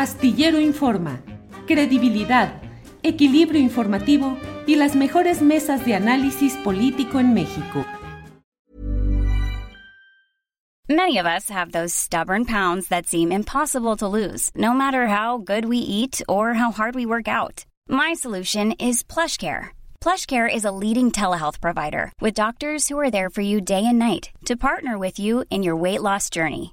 Astillero Informa, credibilidad, equilibrio informativo y las mejores mesas de análisis político en México. Many of us have those stubborn pounds that seem impossible to lose, no matter how good we eat or how hard we work out. My solution is PlushCare. PlushCare is a leading telehealth provider with doctors who are there for you day and night to partner with you in your weight loss journey.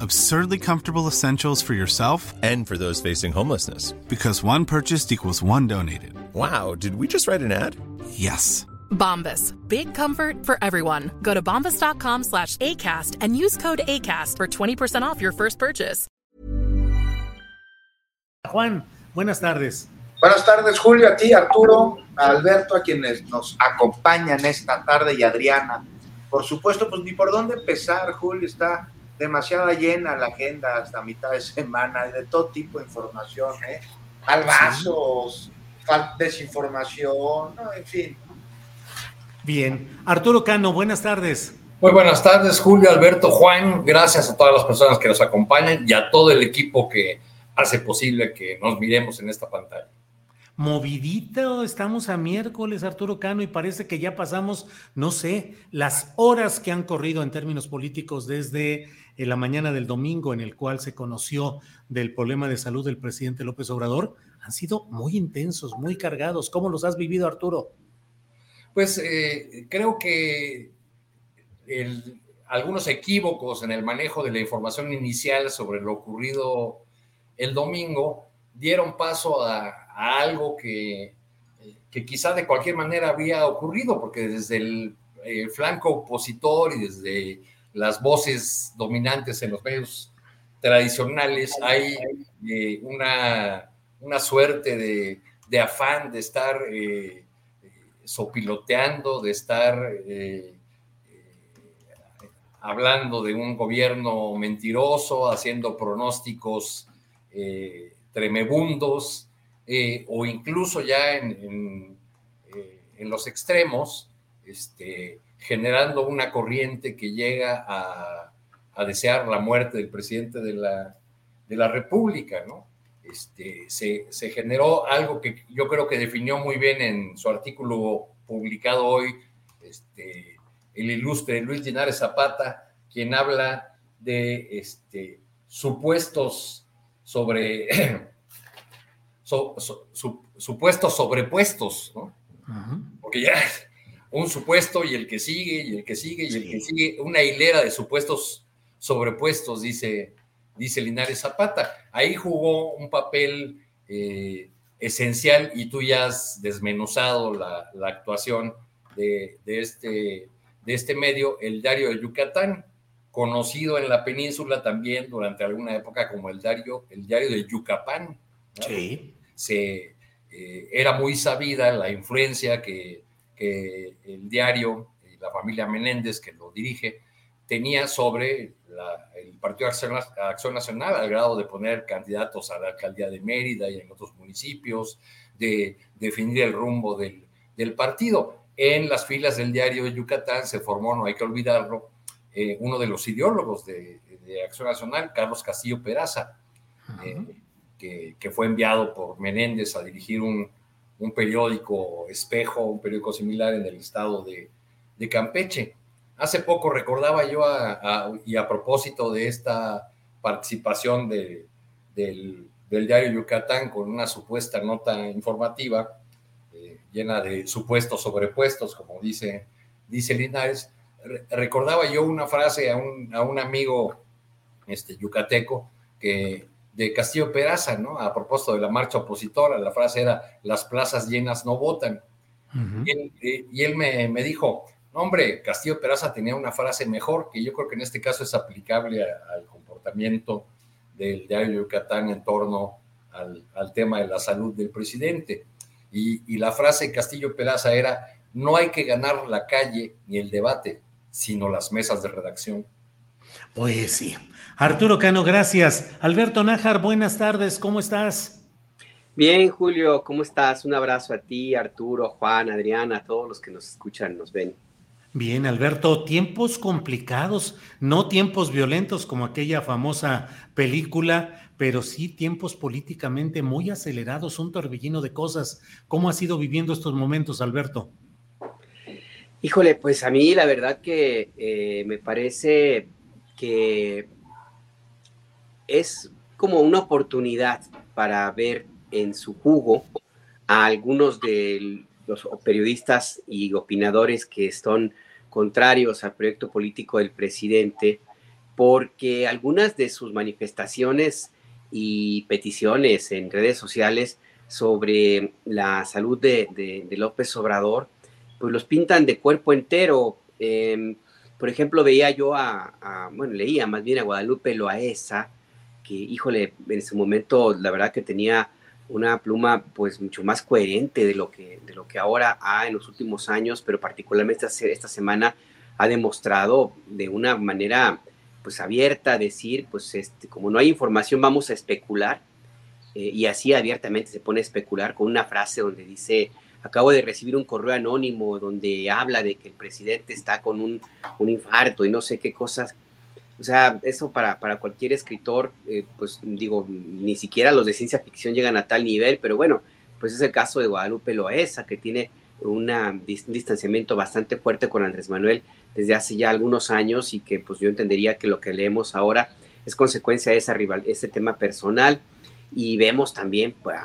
Absurdly comfortable essentials for yourself and for those facing homelessness. Because one purchased equals one donated. Wow, did we just write an ad? Yes. Bombas. Big comfort for everyone. Go to bombas.com slash ACAST and use code ACAST for 20% off your first purchase. Juan, buenas tardes. Buenas tardes, Julio, a ti, Arturo, a Alberto, a quienes nos acompañan esta tarde y Adriana. Por supuesto, pues ni por dónde empezar, Julio, está demasiada llena la agenda hasta mitad de semana, de todo tipo de información, ¿eh? Albazos, desinformación, en fin. Bien. Arturo Cano, buenas tardes. Muy buenas tardes, Julio, Alberto, Juan. Gracias a todas las personas que nos acompañan y a todo el equipo que hace posible que nos miremos en esta pantalla. Movidito, estamos a miércoles, Arturo Cano, y parece que ya pasamos, no sé, las horas que han corrido en términos políticos desde en la mañana del domingo en el cual se conoció del problema de salud del presidente López Obrador, han sido muy intensos, muy cargados. ¿Cómo los has vivido, Arturo? Pues eh, creo que algunos equívocos en el manejo de la información inicial sobre lo ocurrido el domingo dieron paso a, algo que, que, quizá de cualquier manera había ocurrido, porque desde el eh, flanco opositor y desde las voces dominantes en los medios tradicionales, hay eh, una, una, suerte de, afán de estar eh, sopiloteando, de estar eh, hablando de un gobierno mentiroso, haciendo pronósticos tremebundos, o incluso ya en, en los extremos, este, generando una corriente que llega a, desear la muerte del presidente de la, de la República, ¿no? Este, se, generó algo que yo creo que definió muy bien en su artículo publicado hoy este, el ilustre Luis Linares Zapata, quien habla de este, supuestos sobre supuestos sobrepuestos, ¿no? Porque ya un supuesto y el que sigue y el que sigue y el que sigue, una hilera de supuestos sobrepuestos, dice, dice Linares Zapata. Ahí jugó un papel eh, esencial y tú ya has desmenuzado la, actuación de, este, de este medio, el diario de Yucatán, conocido en la península también durante alguna época como el diario, el diario de Yucapán. Sí. Se, eh, era muy sabida la influencia que que el diario y la familia Menéndez, que lo dirige, tenía sobre el Partido Acción Nacional, al grado de poner candidatos a la alcaldía de Mérida y en otros municipios, de definir el rumbo del, partido. En las filas del diario de Yucatán se formó, no hay que olvidarlo, eh, uno de los ideólogos de, Acción Nacional, Carlos Castillo Peraza, eh, que, que, fue enviado por Menéndez a dirigir un, un periódico espejo, un periódico similar en el estado de, Campeche. Hace poco recordaba yo, y a propósito de esta participación del, diario Yucatán con una supuesta nota informativa eh, llena de supuestos sobrepuestos, como dice, dice Linares, recordaba yo una frase a un, a un amigo este, yucateco que de Castillo Peraza, ¿no? A propósito de la marcha opositora, la frase era, las plazas llenas no votan. Y él, me, dijo, no, hombre, Castillo Peraza tenía una frase mejor, que yo creo que en este caso es aplicable al comportamiento del diario Yucatán en torno al, tema de la salud del presidente. Y, la frase de Castillo Pelaza era, no hay que ganar la calle ni el debate, sino las mesas de redacción. Pues sí. Arturo Cano, gracias. Alberto Nájar, buenas tardes, ¿cómo estás? Bien, Julio, ¿cómo estás? Un abrazo a ti, Arturo, Juan, Adriana, a todos los que nos escuchan, nos ven. Bien, Alberto, tiempos complicados, no tiempos violentos como aquella famosa película, pero sí tiempos políticamente muy acelerados, un torbellino de cosas. ¿Cómo has ido viviendo estos momentos, Alberto? Híjole, pues a mí la verdad que eh, me parece es como una oportunidad para ver en su jugo a algunos de los periodistas y opinadores que están contrarios al proyecto político del presidente, porque algunas de sus manifestaciones y peticiones en redes sociales sobre la salud de, López Obrador, pues los pintan de cuerpo entero. Em, por ejemplo, veía yo a, bueno, leía más bien a Guadalupe Loaesa, que, híjole, en ese momento la verdad que tenía una pluma pues mucho más coherente de lo que, de lo que ahora ha en los últimos años, pero particularmente esta, esta semana ha demostrado de una manera pues abierta decir, pues este, como no hay información vamos a especular, eh, y así abiertamente se pone a especular con una frase donde dice, acabo de recibir un correo anónimo donde habla de que el presidente está con un, un infarto y no sé qué cosas. O sea, eso para, para cualquier escritor, eh, pues digo, ni siquiera los de ciencia ficción llegan a tal nivel, pero bueno, pues es el caso de Guadalupe Loaesa, que tiene una, un distanciamiento bastante fuerte con Andrés Manuel desde hace ya algunos años y que pues yo entendería que lo que leemos ahora es consecuencia de esa rival, ese tema personal. Y vemos también pues,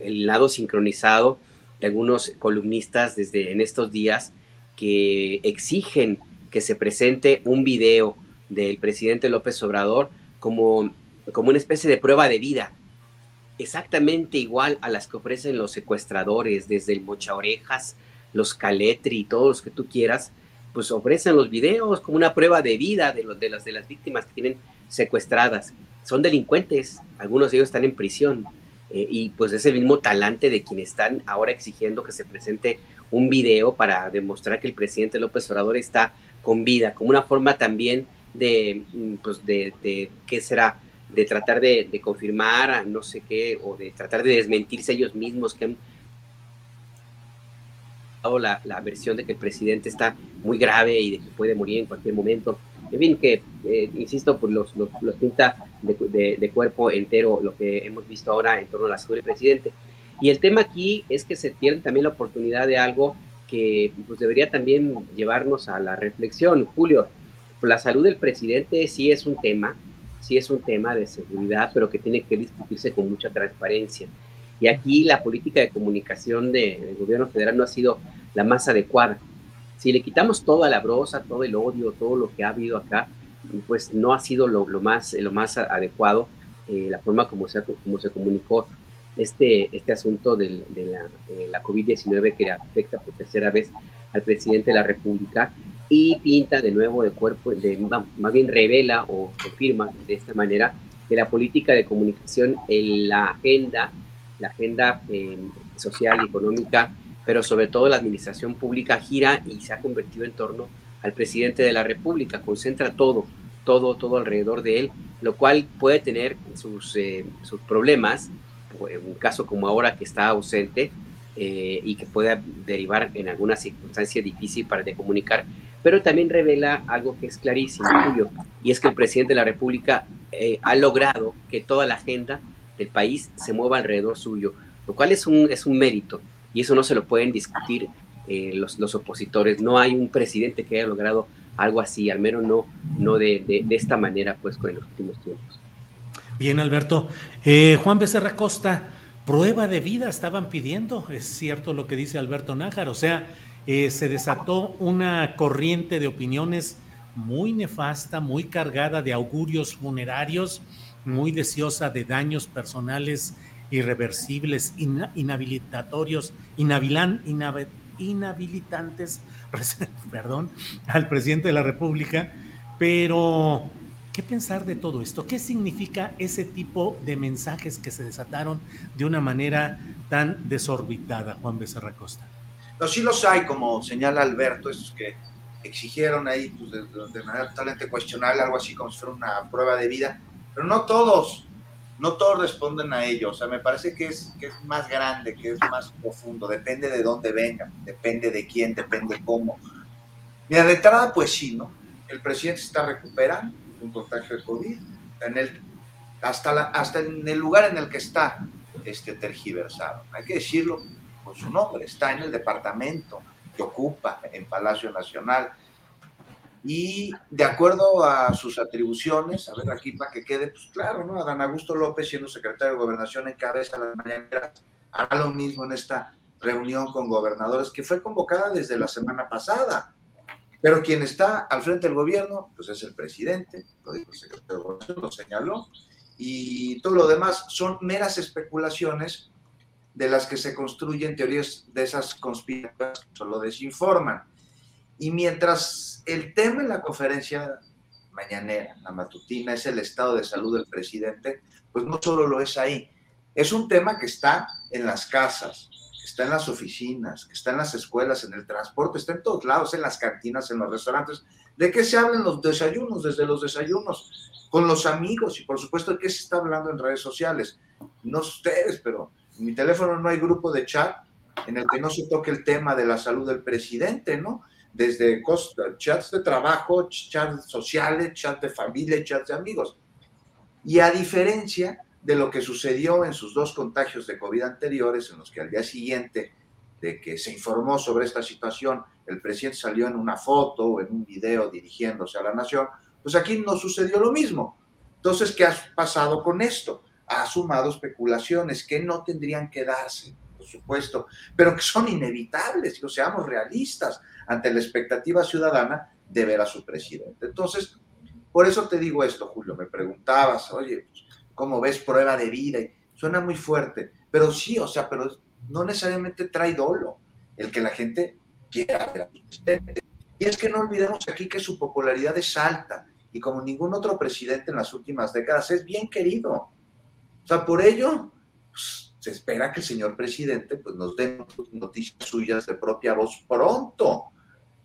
el lado sincronizado algunos columnistas desde en estos días que exigen que se presente un video del presidente López Obrador como, como una especie de prueba de vida, exactamente igual a las que ofrecen los secuestradores, desde el Mocha Orejas, los Caletri y todos los que tú quieras, pues ofrecen los videos como una prueba de vida de, los, de, las, de las víctimas que tienen secuestradas. Son delincuentes, algunos de ellos están en prisión, eh, y pues es el mismo talante de quienes están ahora exigiendo que se presente un video para demostrar que el presidente López Obrador está con vida, como una forma también de, mm, pues de, de qué será, de tratar de, de, confirmar no sé qué, o de tratar de desmentirse ellos mismos que han la, la, versión de que el presidente está muy grave y de que puede morir en cualquier momento. En fin, que, eh, insisto, pues los, los, los pinta de, de, cuerpo entero lo que hemos visto ahora en torno a la salud del presidente. Y el tema aquí es que se tiene también la oportunidad de algo que pues, debería también llevarnos a la reflexión. Julio, la salud del presidente sí es un tema, sí es un tema de seguridad, pero que tiene que discutirse con mucha transparencia. Y aquí la política de comunicación del gobierno federal no ha sido la más adecuada. Si le quitamos toda la brosa, todo el odio, todo lo que ha habido acá, pues no ha sido lo, más, lo más adecuado eh, la forma como se, como se comunicó este, este asunto de la, la COVID-19 que afecta por tercera vez al presidente de la República y pinta de nuevo de cuerpo, de, más bien revela o confirma de esta manera que la política de comunicación en la agenda, la agenda eh, social y económica, pero sobre todo la administración pública gira y se ha convertido en torno al presidente de la República, concentra todo, todo, todo alrededor de él, lo cual puede tener sus, eh, sus problemas, en un caso como ahora que está ausente, eh, y que pueda derivar en alguna circunstancia difícil para de comunicar, pero también revela algo que es clarísimo, y es que el presidente de la República eh, ha logrado que toda la agenda del país se mueva alrededor suyo, lo cual es un, es un mérito, y eso no se lo pueden discutir eh, los, los, opositores. No hay un presidente que haya logrado algo así, al menos no, no de, de, de esta manera, pues, con los últimos tiempos. Bien, Alberto. Eh, Juan Becerra Costa, prueba de vida estaban pidiendo, es cierto lo que dice Alberto Nájar, o sea, eh, se desató una corriente de opiniones muy nefasta, muy cargada de augurios funerarios, muy deseosa de daños personales irreversibles, inhabilitatorios, inhabilitantes, perdón, al presidente de la República, pero ¿Qué pensar de todo esto? ¿Qué significa ese tipo de mensajes que se desataron de una manera tan desorbitada, Juan Becerra Costa? No, sí los hay, como señala Alberto, esos que exigieron ahí pues, de, manera totalmente cuestionable, algo así como si fuera una prueba de vida, pero no todos, no todos responden a ello, o sea, me parece que es, que es más grande, que es más profundo, depende de dónde vengan, depende de quién, depende cómo. Mira, de entrada, pues sí, ¿no? El presidente está recuperando un contagio de COVID, en el, hasta, la, hasta en el lugar en el que está este, tergiversado, hay que decirlo con su nombre, está en el departamento que ocupa en Palacio Nacional. Y de acuerdo a sus atribuciones, a ver aquí para que quede, pues claro, ¿no? Adán Augusto López, siendo secretario de Gobernación, encabeza la mañana, hará lo mismo en esta reunión con gobernadores que fue convocada desde la semana pasada. Pero quien está al frente del gobierno, pues es el presidente, lo dijo el secretario de Gobernación, lo señaló, y todo lo demás son meras especulaciones de las que se construyen teorías de esas conspiraciones que solo desinforman. Y mientras el tema en la conferencia mañanera, la matutina, es el estado de salud del presidente, pues no solo lo es ahí, es un tema que está en las casas, está en las oficinas, está en las escuelas, en el transporte, está en todos lados, en las cantinas, en los restaurantes. ¿De qué se hablan los desayunos? Desde los desayunos, con los amigos y por supuesto de qué se está hablando en redes sociales. No ustedes, pero en mi teléfono no hay grupo de chat en el que no se toque el tema de la salud del presidente, ¿no? Desde chats de trabajo, chats sociales, chats de familia, chats de amigos. Y a diferencia de lo que sucedió en sus dos contagios de COVID anteriores, en los que al día siguiente de que se informó sobre esta situación, el presidente salió en una foto o en un video dirigiéndose a la nación, pues aquí no sucedió lo mismo. Entonces, ¿qué ha pasado con esto? ha sumado especulaciones que no tendrían que darse, por supuesto, pero que son inevitables, y seamos realistas ante la expectativa ciudadana de ver a su presidente. Entonces, por eso te digo esto, Julio, me preguntabas, oye, pues, ¿cómo ves prueba de vida? Y suena muy fuerte, pero sí, o sea, pero no necesariamente trae dolo el que la gente quiera ver a su presidente. Y es que no olvidemos aquí que su popularidad es alta y como ningún otro presidente en las últimas décadas es bien querido. O sea, por ello, pues, se espera que el señor presidente pues, nos dé noticias suyas de propia voz pronto.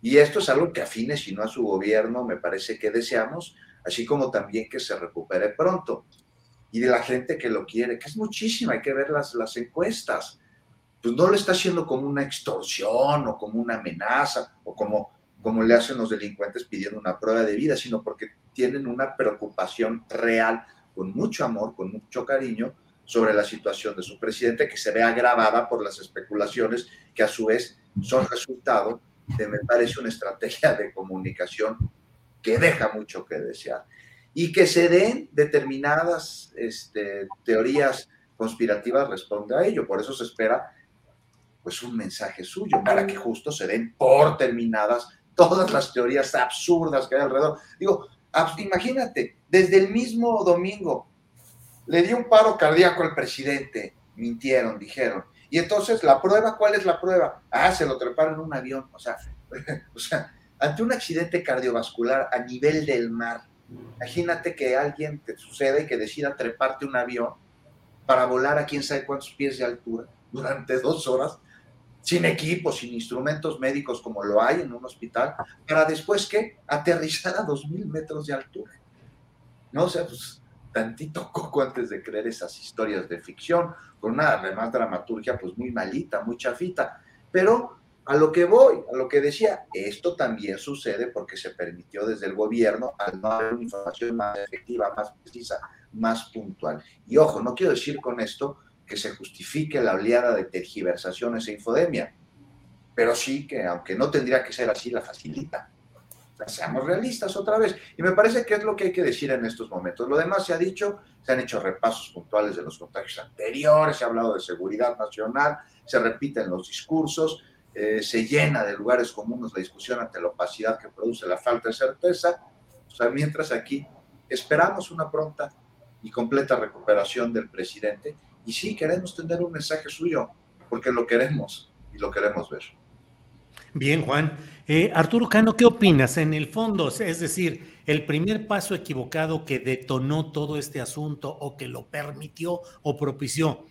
Y esto es algo que afine, si no a su gobierno, me parece que deseamos, así como también que se recupere pronto. Y de la gente que lo quiere, que es muchísima, hay que ver las, las encuestas. Pues no lo está haciendo como una extorsión o como una amenaza o como, como le hacen los delincuentes pidiendo una prueba de vida, sino porque tienen una preocupación real con mucho amor, con mucho cariño, sobre la situación de su presidente, que se ve agravada por las especulaciones que a su vez son resultado me parece, una estrategia de comunicación que deja mucho que desear. Y que se den determinadas este, teorías conspirativas responde a ello. Por eso se espera pues un mensaje suyo, para que justo se den por terminadas todas las teorías absurdas que hay alrededor. Digo, Imagínate, desde el mismo domingo le dio un paro cardíaco al presidente, mintieron, dijeron. Y entonces, ¿la prueba? ¿Cuál es la prueba? Ah, se lo treparon en un avión. O sea, o sea, ante un accidente cardiovascular a nivel del mar, imagínate que alguien te suceda y que decida treparte un avión para volar a quién sabe cuántos pies de altura durante dos horas sin equipos, sin instrumentos médicos como lo hay en un hospital, para después que aterrizar a dos mil metros de altura. No o sea, pues tantito coco antes de creer esas historias de ficción, con una además dramaturgia pues muy malita, muy chafita. Pero a lo que voy, a lo que decía, esto también sucede porque se permitió desde el gobierno al no haber una información más efectiva, más precisa, más puntual. Y ojo, no quiero decir con esto que se justifique la oleada de tergiversaciones e infodemia, pero sí que, aunque no tendría que ser así, la facilita. Seamos realistas otra vez. Y me parece que es lo que hay que decir en estos momentos. Lo demás se ha dicho, se han hecho repasos puntuales de los contagios anteriores, se ha hablado de seguridad nacional, se repiten los discursos, eh, se llena de lugares comunes la discusión ante la opacidad que produce la falta de certeza. O sea, mientras aquí esperamos una pronta y completa recuperación del presidente y sí, queremos tener un mensaje suyo, porque lo queremos y lo queremos ver. Bien, Juan. Eh, Arturo Cano, ¿qué opinas? En el fondo, es decir, el primer paso equivocado que detonó todo este asunto o que lo permitió o propició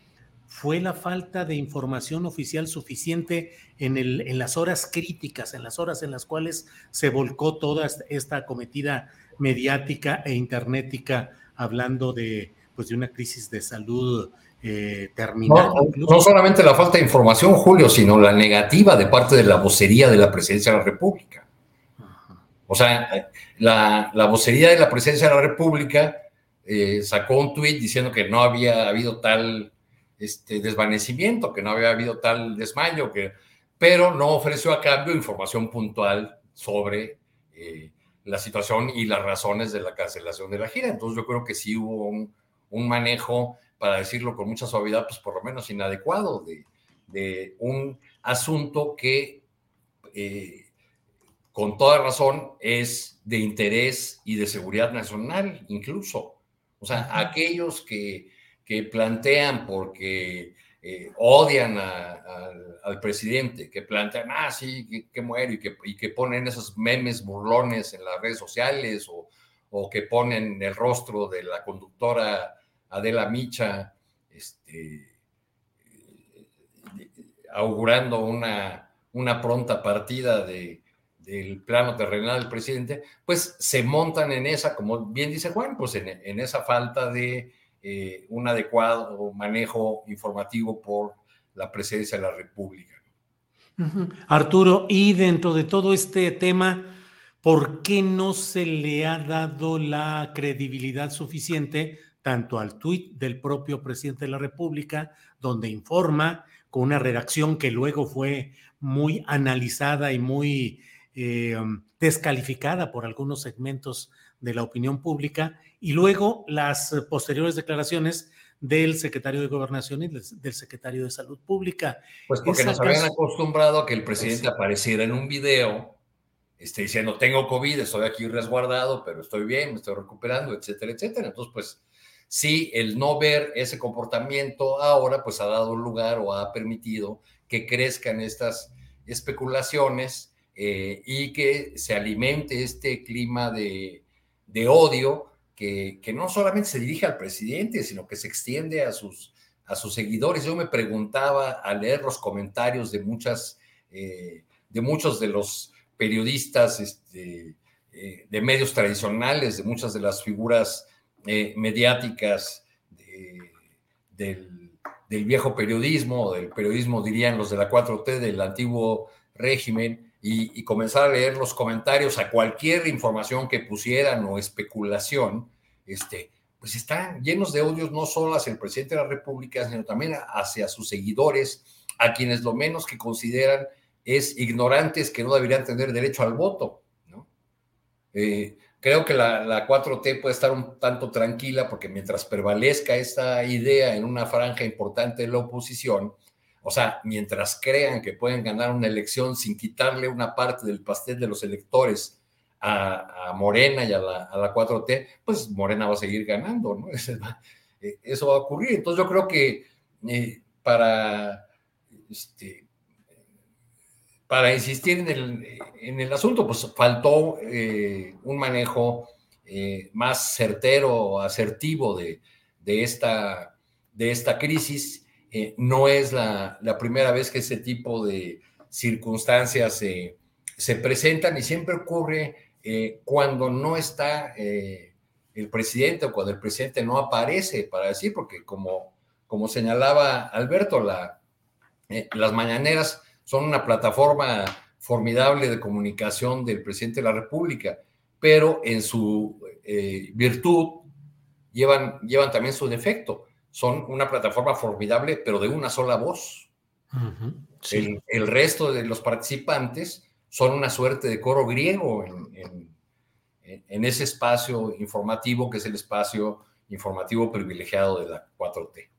fue la falta de información oficial suficiente en, el, en las horas críticas, en las horas en las cuales se volcó toda esta acometida mediática e internética hablando de, pues, de una crisis de salud eh. No, solamente la falta de información, Julio, sino la negativa de parte de la vocería de la presidencia de la República. O sea, la, vocería de la presidencia de la República eh, sacó un tuit diciendo que no había habido tal este, desvanecimiento, que no había habido tal desmayo, que, pero no ofreció a cambio información puntual sobre eh, la situación y las razones de la cancelación de la gira. Entonces yo creo que sí hubo un, un manejo para decirlo con mucha suavidad, pues por lo menos inadecuado de, un asunto que eh, con toda razón es de interés y de seguridad nacional incluso. O sea, aquellos que, plantean porque eh, odian al presidente, que plantean, ah, sí, que, muero y que, y que ponen esos memes burlones en las redes sociales o, o que ponen el rostro de la conductora Adela Micha, este, augurando una, una pronta partida de, del plano terrenal del presidente, pues se montan en esa, como bien dice Juan, pues en, esa falta de eh, un adecuado manejo informativo por la presidencia de la República. Arturo, y dentro de todo este tema, ¿por qué no se le ha dado la credibilidad suficiente tanto al tuit del propio presidente de la República, donde informa con una redacción que luego fue muy analizada y muy eh, descalificada por algunos segmentos de la opinión pública, y luego las posteriores declaraciones del secretario de Gobernación y del secretario de Salud Pública. Pues porque nos habían acostumbrado a que el presidente apareciera en un video este, diciendo, tengo COVID, estoy aquí resguardado, pero estoy bien, me estoy recuperando, etcétera, etcétera. Entonces, pues sí, el no ver ese comportamiento ahora pues ha dado lugar o ha permitido que crezcan estas especulaciones eh, y que se alimente este clima de, odio que, no solamente se dirige al presidente, sino que se extiende a sus, a sus seguidores. Yo me preguntaba al leer los comentarios de muchas, eh, de muchos de los periodistas este, eh, de medios tradicionales, de muchas de las figuras eh, mediáticas del, viejo periodismo, del periodismo, dirían los de la 4T, del antiguo régimen, y, comenzar a leer los comentarios a cualquier información que pusieran o especulación, este, pues están llenos de odios no solo hacia el presidente de la República, sino también hacia sus seguidores, a quienes lo menos que consideran es ignorantes que no deberían tener derecho al voto. ¿no? Eh, Creo que la, 4T puede estar un tanto tranquila porque mientras prevalezca esta idea en una franja importante de la oposición, o sea, mientras crean que pueden ganar una elección sin quitarle una parte del pastel de los electores a, Morena y a la, 4T, pues Morena va a seguir ganando, ¿no? Eso va a ocurrir. Entonces yo creo que eh, para este, para insistir en el, asunto, pues faltó eh, un manejo eh, más certero, asertivo de, esta, de esta crisis. Eh, no es la, primera vez que ese tipo de circunstancias se presentan y siempre ocurre cuando no está el presidente o cuando el presidente no aparece para decir, porque como, como señalaba Alberto, la, las mañaneras son una plataforma formidable de comunicación del presidente de la República, pero en su eh, virtud llevan, llevan también su defecto. Son una plataforma formidable, pero de una sola voz. el, resto de los participantes son una suerte de coro griego en, en ese espacio informativo que es el espacio informativo privilegiado de la 4T.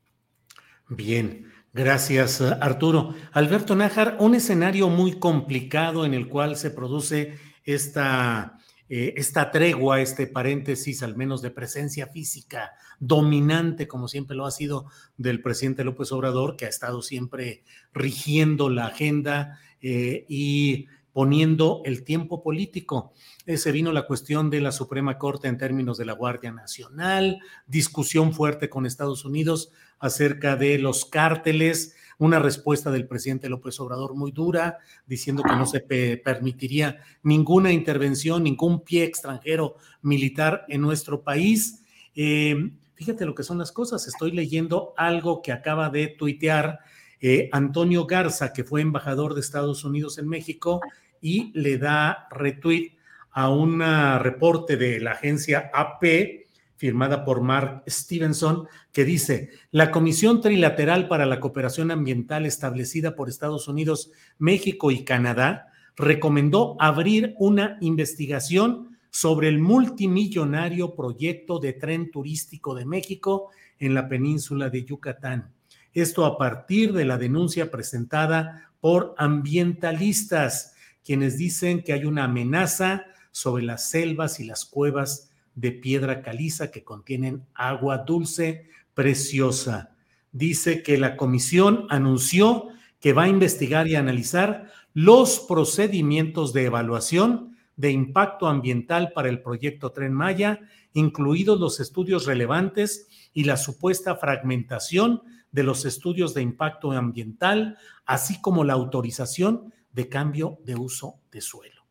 Bien, Gracias, Arturo. Alberto Nájar, un escenario muy complicado en el cual se produce esta, eh, esta tregua, este paréntesis, al menos de presencia física dominante, como siempre lo ha sido del presidente López Obrador, que ha estado siempre rigiendo la agenda eh, y poniendo el tiempo político. se vino la cuestión de la Suprema Corte en términos de la Guardia Nacional, discusión fuerte con Estados Unidos acerca de los cárteles, una respuesta del presidente López Obrador muy dura, diciendo que no se permitiría ninguna intervención, ningún pie extranjero militar en nuestro país. Eh, fíjate lo que son las cosas. Estoy leyendo algo que acaba de tuitear eh, Antonio Garza, que fue embajador de Estados Unidos en México, y le da retweet a un reporte de la agencia AP, firmada por Mark Stevenson, que dice, la Comisión Trilateral para la Cooperación Ambiental establecida por Estados Unidos, México y Canadá recomendó abrir una investigación sobre el multimillonario proyecto de tren turístico de México en la península de Yucatán. Esto a partir de la denuncia presentada por ambientalistas, quienes dicen que hay una amenaza sobre las selvas y las cuevas de piedra caliza que contienen agua dulce preciosa. Dice que la comisión anunció que va a investigar y analizar los procedimientos de evaluación de impacto ambiental para el proyecto Tren Maya, incluidos los estudios relevantes y la supuesta fragmentación de los estudios de impacto ambiental, así como la autorización de cambio de uso de suelo.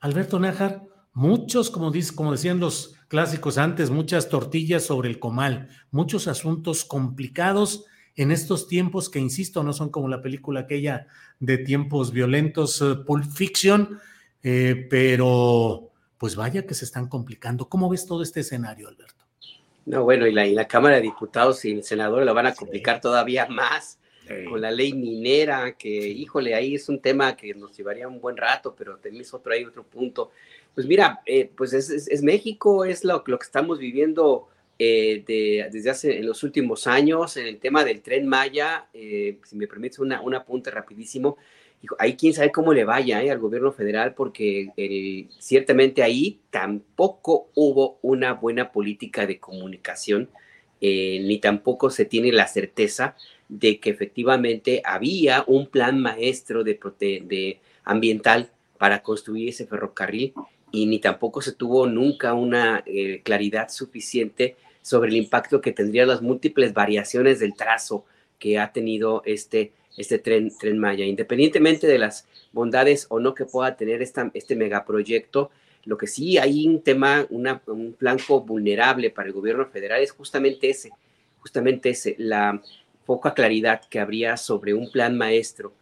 Alberto Nájar, muchos, como, dice, como decían los clásicos antes, muchas tortillas sobre el comal, muchos asuntos complicados en estos tiempos que, insisto, no son como la película aquella de tiempos violentos, eh, Pulp Fiction, eh, pero pues vaya que se están complicando. ¿Cómo ves todo este escenario, Alberto? No, bueno, y la, la Cámara de Diputados y el senador lo van a complicar todavía más con la ley minera, que híjole, ahí es un tema que nos llevaría un buen rato, pero tenéis otro ahí, otro punto. Pues mira, eh, pues es, México, es lo, lo, que estamos viviendo eh, desde hace en los últimos años en el tema del tren Maya. Eh, si me permites una, un apunte rapidísimo, ahí quién sabe cómo le vaya eh, al gobierno federal, porque eh, ciertamente ahí tampoco hubo una buena política de comunicación, eh, ni tampoco se tiene la certeza de que efectivamente había un plan maestro de, de ambiental para construir ese ferrocarril y ni tampoco se tuvo nunca una claridad suficiente sobre el impacto que tendrían las múltiples variaciones del trazo que ha tenido este este tren, tren Maya. Independientemente de las bondades o no que pueda tener esta, este megaproyecto, lo que sí hay un tema, un flanco vulnerable para el gobierno federal es justamente ese, justamente ese, la poca claridad que habría sobre un plan maestro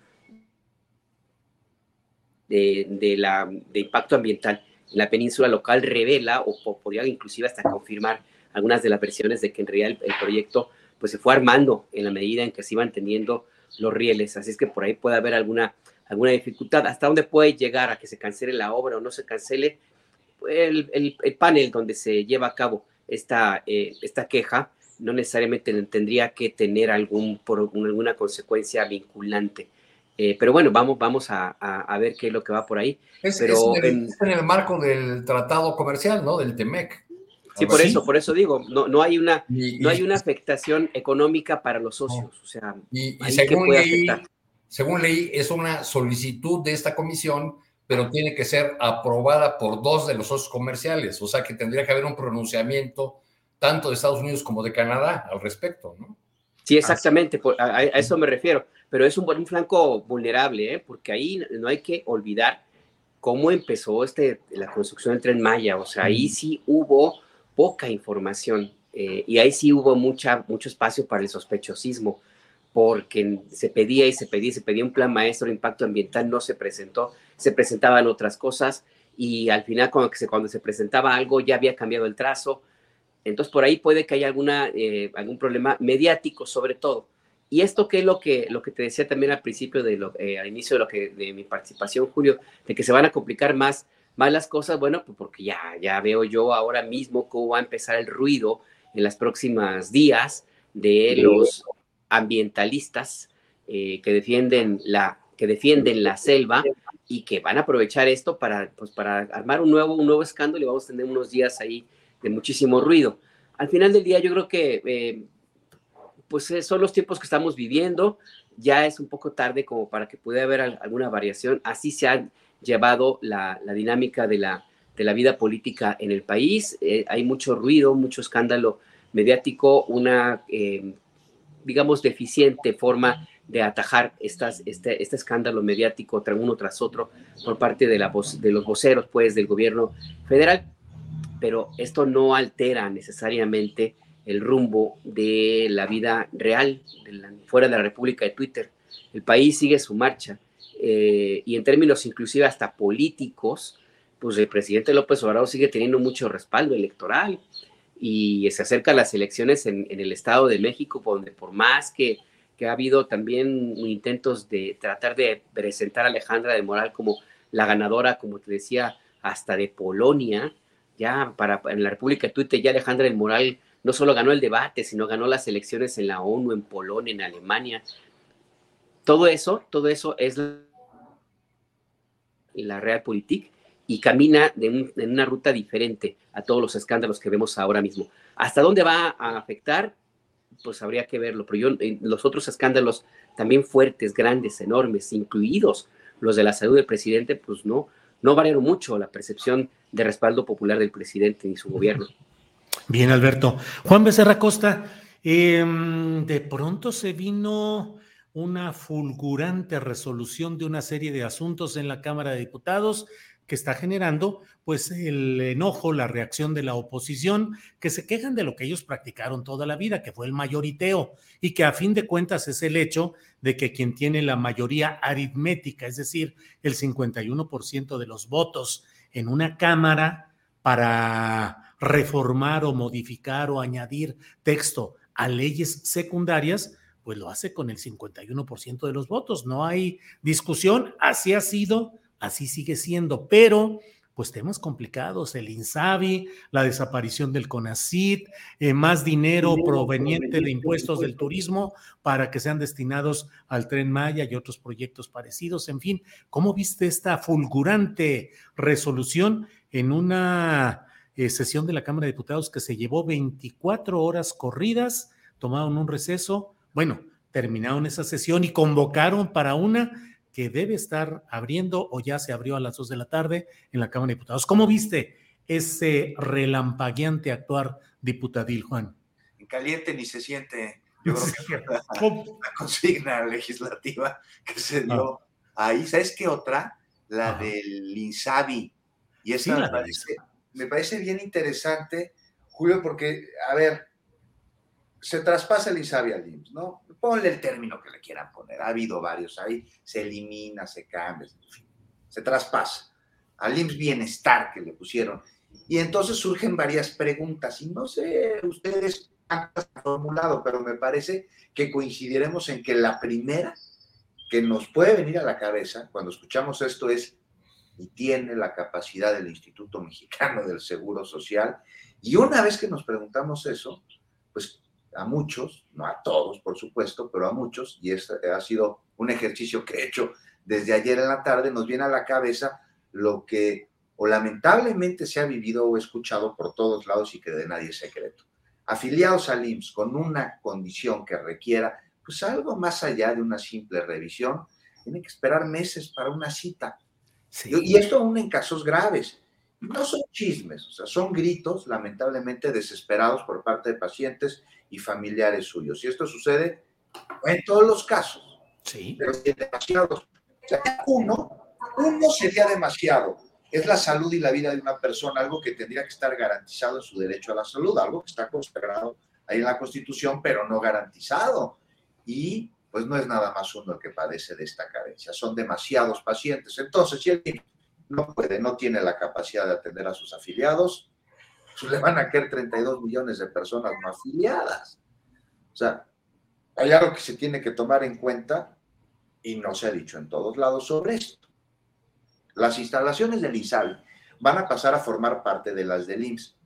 de, la, de impacto ambiental en la península local revela o, podría inclusive hasta confirmar algunas de las versiones de que en realidad el, proyecto pues se fue armando en la medida en que se iban teniendo los rieles, así es que por ahí puede haber alguna, alguna dificultad. ¿Hasta dónde puede llegar a que se cancele la obra o no se cancele? El, el, panel donde se lleva a cabo esta, eh, esta queja no necesariamente tendría que tener algún, por alguna consecuencia vinculante. Eh, pero bueno, vamos, vamos a, a, ver qué es lo que va por ahí. Es, pero en, el, marco del tratado comercial, ¿no? Del TEMEC. Sí, por eso, por eso digo, no, no hay una, no hay una afectación económica para los socios. O sea, y, según, leí, según leí, es una solicitud de esta comisión, pero tiene que ser aprobada por dos de los socios comerciales. O sea que tendría que haber un pronunciamiento tanto de Estados Unidos como de Canadá al respecto, ¿no? Sí, exactamente, a, eso me refiero. Pero es un, un flanco vulnerable, ¿eh? porque ahí no hay que olvidar cómo empezó este, la construcción del tren Maya. O sea, ahí sí hubo poca información eh, y ahí sí hubo mucha, mucho espacio para el sospechosismo porque se pedía y se pedía y se pedía un plan maestro de impacto ambiental, no se presentó, se presentaban otras cosas y al final cuando se, cuando se presentaba algo ya había cambiado el trazo. Entonces por ahí puede que haya alguna, eh, algún problema mediático sobre todo. Y esto que es lo que, lo que te decía también al principio, de lo, eh, al inicio de, lo que, de mi participación, Julio, de que se van a complicar más Malas cosas, bueno, pues porque ya, ya veo yo ahora mismo cómo va a empezar el ruido en las próximas días de los ambientalistas eh, que defienden la que defienden la selva y que van a aprovechar esto para, pues, para armar un nuevo, un nuevo escándalo y vamos a tener unos días ahí de muchísimo ruido. Al final del día yo creo que eh, pues eh, son los tiempos que estamos viviendo. Ya es un poco tarde como para que pueda haber alguna variación. Así se ha llevado la, dinámica de la, de la vida política en el país. Eh, hay mucho ruido, mucho escándalo mediático, una, digamos, deficiente forma de atajar estas, este, este escándalo mediático tras uno tras otro por parte de, la de los voceros pues, del gobierno federal. Pero esto no altera necesariamente el rumbo de la vida real fuera de la República de Twitter. El país sigue su marcha eh, y en términos inclusive hasta políticos, pues el presidente López Obrador sigue teniendo mucho respaldo electoral y se acercan las elecciones en, el Estado de México, donde por más que, que, ha habido también intentos de tratar de presentar a Alejandra de Moral como la ganadora, como te decía, hasta de Polonia, ya para en la República de Twitter ya Alejandra de Moral no solo ganó el debate, sino ganó las elecciones en la ONU, en Polonia, en Alemania. Todo eso, todo eso es la, Realpolitik y camina en una ruta diferente a todos los escándalos que vemos ahora mismo. ¿Hasta dónde va a afectar? Pues habría que verlo, pero yo, los otros escándalos también fuertes, grandes, enormes, incluidos los de la salud del presidente, pues no, no variaron mucho la percepción de respaldo popular del presidente y su gobierno. Bien, Alberto. Juan Becerra Costa, em, de pronto se vino una fulgurante resolución de una serie de asuntos en la Cámara de Diputados que está generando pues el enojo, la reacción de la oposición, que se quejan de lo que ellos practicaron toda la vida, que fue el mayoriteo, y que a fin de cuentas es el hecho de que quien tiene la mayoría aritmética, es decir, el 51% de los votos en una Cámara para reformar o modificar o añadir texto a leyes secundarias, pues lo hace con el 51% de los votos. No hay discusión, así ha sido, así sigue siendo, pero pues temas complicados, el INSABI, la desaparición del CONACIT, eh, más dinero proveniente de impuestos del turismo para que sean destinados al tren Maya y otros proyectos parecidos. En fin, ¿cómo viste esta fulgurante resolución en una eh, sesión de la Cámara de Diputados que se llevó 24 horas corridas, tomaron un receso, bueno, terminaron esa sesión y convocaron para una que debe estar abriendo o ya se abrió a las 2 de la tarde en la Cámara de Diputados. ¿Cómo viste ese relampagueante actuar diputadil, Juan? En caliente ni se siente. Yo creo que la, consigna legislativa que se dio ah. ahí. ¿Sabes qué otra? La del INSABI. Y esa me parece bien interesante, Julio, porque, a ver, se traspasa el INSABI al ¿no? Ponle el término que le quieran poner, ha habido varios ahí, se elimina, se cambia, en fin, se traspasa. Al IMSS Bienestar que le pusieron. Y entonces surgen varias preguntas, y no sé ustedes han formulado, pero me parece que coincidiremos en que la primera que nos puede venir a la cabeza cuando escuchamos esto es, y tiene la capacidad del Instituto Mexicano del Seguro Social. Y una vez que nos preguntamos eso, pues a muchos, no a todos por supuesto, pero a muchos, y este ha sido un ejercicio que he hecho desde ayer en la tarde, nos viene a la cabeza lo que o lamentablemente se ha vivido o escuchado por todos lados y que de nadie es secreto. Afiliados al IMSS con una condición que requiera pues algo más allá de una simple revisión, tienen que esperar meses para una cita y esto aún en casos graves. No son chismes, o sea, son gritos lamentablemente desesperados por parte de pacientes y familiares suyos. Y esto sucede en todos los casos. Sí. Pero demasiados. O sea, uno, uno sería demasiado. Es la salud y la vida de una persona, algo que tendría que estar garantizado en su derecho a la salud, algo que está consagrado ahí en la Constitución, pero no garantizado. Y pues no es nada más uno el que padece de esta carencia, son demasiados pacientes. Entonces, si él no puede, no tiene la capacidad de atender a sus afiliados, pues le van a querer 32 millones de personas no afiliadas. O sea, hay algo que se tiene que tomar en cuenta y no se ha dicho en todos lados sobre esto. Las instalaciones del ISAL van a pasar a formar parte de las del IMSS,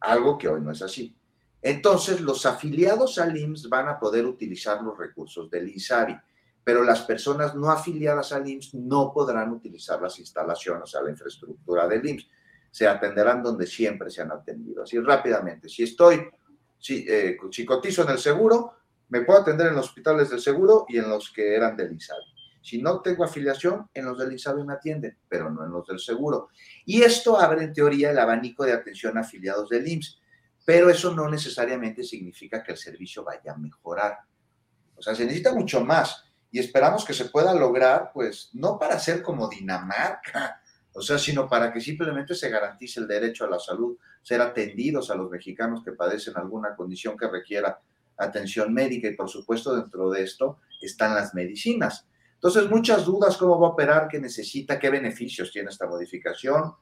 algo que hoy no es así. Entonces, los afiliados al IMSS van a poder utilizar los recursos del INSABI, pero las personas no afiliadas al IMSS no podrán utilizar las instalaciones, o sea, la infraestructura del IMSS. Se atenderán donde siempre se han atendido. Así rápidamente, si estoy, si, eh, en el seguro, me puedo atender en los hospitales del seguro y en los que eran del INSABI. Si no tengo afiliación, en los del INSABI me atienden, pero no en los del seguro. Y esto abre en teoría el abanico de atención a afiliados del IMSS, pero eso no necesariamente significa que el servicio vaya a mejorar. O sea, se necesita mucho más y esperamos que se pueda lograr, pues, no para ser como Dinamarca, o sea, sino para que simplemente se garantice el derecho a la salud, ser atendidos a los mexicanos que padecen alguna condición que requiera atención médica y por supuesto dentro de esto están las medicinas. Entonces, muchas dudas, cómo va a operar, qué necesita, qué beneficios tiene esta modificación.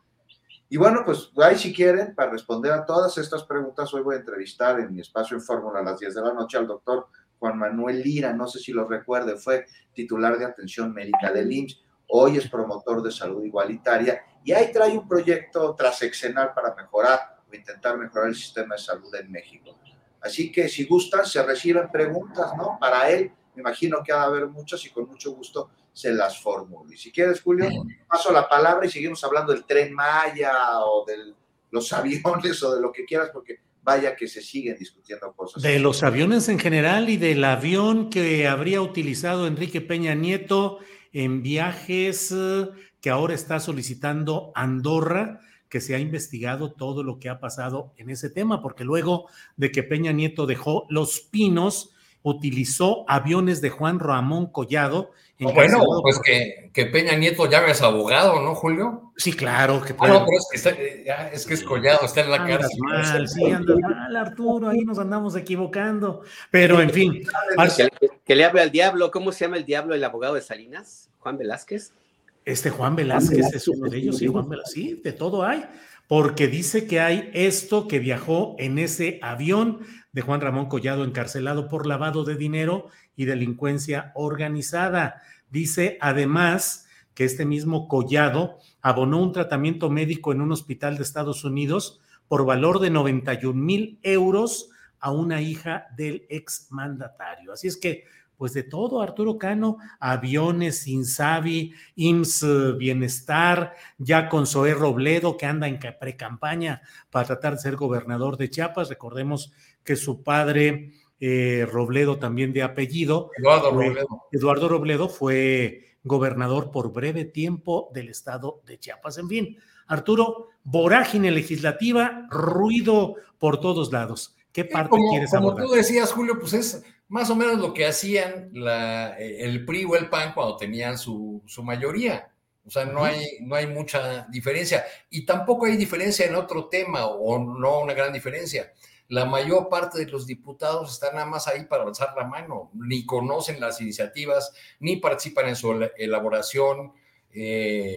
Y bueno, pues ahí si quieren, para responder a todas estas preguntas, hoy voy a entrevistar en mi espacio en Fórmula a las 10 de la noche al doctor Juan Manuel Lira, no sé si lo recuerde, fue titular de atención médica del IMSS, hoy es promotor de salud igualitaria y ahí trae un proyecto transeccional para mejorar o intentar mejorar el sistema de salud en México. Así que si gustan, se reciben preguntas, ¿no? Para él, me imagino que ha de haber muchas y con mucho gusto se las formulo. Y si quieres, Julio, paso la palabra y seguimos hablando del tren Maya o de los aviones o de lo que quieras, porque vaya que se siguen discutiendo cosas. De los aviones en general y del avión que habría utilizado Enrique Peña Nieto en viajes eh, que ahora está solicitando Andorra que se ha investigado todo lo que ha pasado en ese tema, porque luego de que Peña Nieto dejó Los Pinos, utilizó aviones de Juan Ramón Collado. bueno, pues que, que, Peña Nieto llame a su abogado, ¿no, Julio? Sí, claro. Que ah, no, pero es que, está, es que es Collado, está en la andas cárcel. Mal, sí, anda mal, Arturo, ahí nos andamos equivocando. Pero, en fin. Que, que le hable al diablo, ¿cómo se llama el diablo, el abogado de Salinas? Juan Velázquez. Este Juan Velázquez, es uno de ellos, sí, Juan Velázquez, sí, de todo hay, porque dice que hay esto que viajó en ese avión de Juan Ramón Collado encarcelado por lavado de dinero y delincuencia organizada. Dice además que este mismo Collado abonó un tratamiento médico en un hospital de Estados Unidos por valor de 91 mil euros a una hija del exmandatario. Así es que pues de todo, Arturo Cano, aviones, Insabi, IMSS eh, Bienestar, ya con Zoé Robledo, que anda en pre-campaña para tratar de ser gobernador de Chiapas. Recordemos que su padre, eh, Robledo, también de apellido, Eduardo Robledo. Eduardo Robledo fue gobernador por breve tiempo del estado de Chiapas. En fin, Arturo, vorágine legislativa, ruido por todos lados. ¿Qué parte quieres abordar? Como tú decías, Julio, pues es más o menos lo que hacían la, el PRI o el PAN cuando tenían su, su mayoría. O sea, no hay, no hay mucha diferencia. Y tampoco hay diferencia en otro tema, o no una gran diferencia. La mayor parte de los diputados están nada más ahí para avanzar la mano, ni conocen las iniciativas, ni participan en su elaboración. Eh,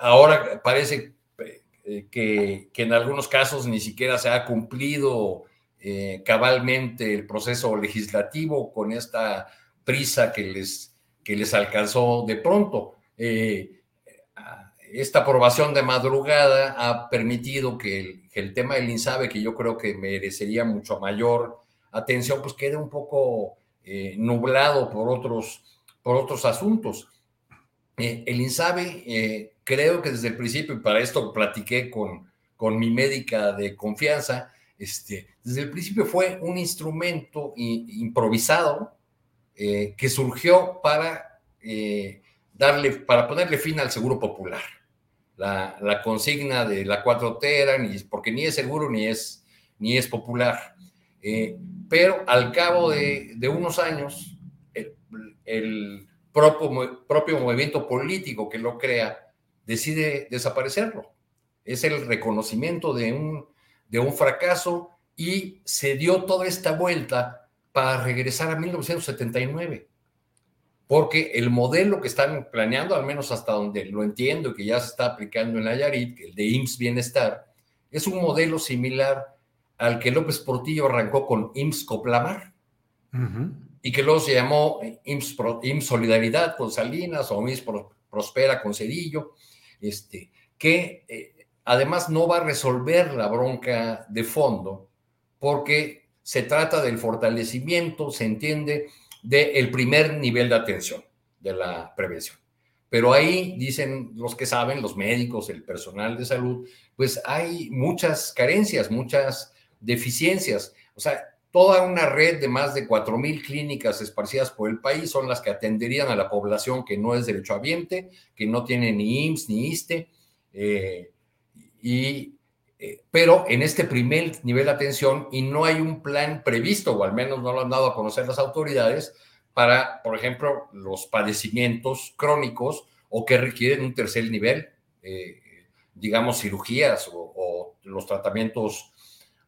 Ahora parece eh, que, que en algunos casos ni siquiera se ha cumplido eh, cabalmente el proceso legislativo con esta prisa que les, que les alcanzó de pronto. Eh, esta aprobación de madrugada ha permitido que el, tema del INSABE, que yo creo que merecería mucho mayor atención, pues quede un poco nublado por otros, por otros asuntos. el INSABE, creo que desde el principio, y para esto platiqué con, con mi médica de confianza, este, desde el principio fue un instrumento improvisado eh, que surgió para eh, darle, para ponerle fin al seguro popular. la, consigna de la 4T era ni, porque ni es seguro ni es, ni es popular. Eh, pero al cabo de, unos años, el, propio, propio movimiento político que lo crea decide desaparecerlo. Es el reconocimiento de un, de un fracaso y se dio toda esta vuelta para regresar a 1979 porque el modelo que están planeando, al menos hasta donde lo entiendo, que ya se está aplicando en Nayarit, el de IMSS Bienestar, es un modelo similar al que López Portillo arrancó con IMSS Coplamar, y que luego se llamó IMSS, Solidaridad con Salinas o IMSS Prospera con Cedillo, este, que eh, además no va a resolver la bronca de fondo, porque se trata del fortalecimiento, se entiende, del primer nivel de atención de la prevención. Pero ahí dicen los que saben, los médicos, el personal de salud, pues hay muchas carencias, muchas deficiencias. O sea, toda una red de más de 4.000 clínicas esparcidas por el país son las que atenderían a la población que no es derechohabiente, que no tiene ni IMSS ni ISTE. Eh, y, eh, pero en este primer nivel de atención y no hay un plan previsto, o al menos no lo han dado a conocer las autoridades, para, por ejemplo, los padecimientos crónicos o que requieren un tercer nivel, eh, digamos, cirugías o, los tratamientos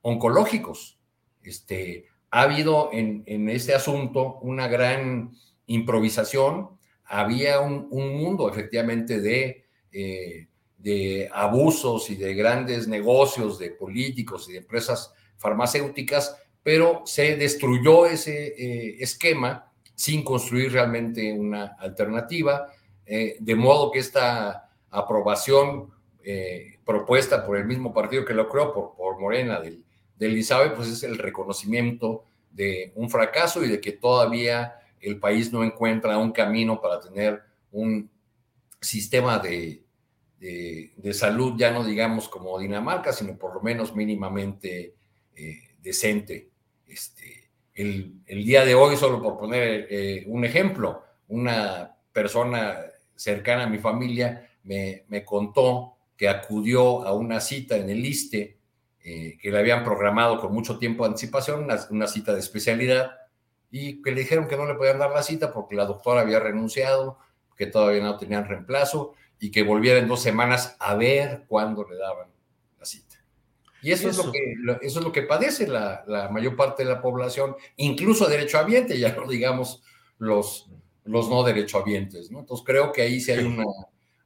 oncológicos. Este, ha habido en, este asunto una gran improvisación, había un, mundo efectivamente de eh, de abusos y de grandes negocios de políticos y de empresas farmacéuticas, pero se destruyó ese eh, esquema sin construir realmente una alternativa, eh, de modo que esta aprobación propuesta por el mismo partido que lo creó, por Morena del, del ISABE, pues es el reconocimiento de un fracaso y de que todavía el país no encuentra un camino para tener un sistema de, de, salud, ya no digamos como Dinamarca, sino por lo menos mínimamente eh, decente. Este, el, día de hoy, solo por poner eh, un ejemplo, una persona cercana a mi familia me, contó que acudió a una cita en el ISTE eh, que le habían programado con mucho tiempo de anticipación, una, una, cita de especialidad, y que le dijeron que no le podían dar la cita porque la doctora había renunciado, que todavía no tenían reemplazo, y que volviera en dos semanas a ver cuándo le daban la cita. Y eso, Es, lo que, eso es lo que padece la, la, mayor parte de la población, incluso derechohabiente, ya no digamos los, los no derechohabientes. ¿no? Entonces creo que ahí sí hay una,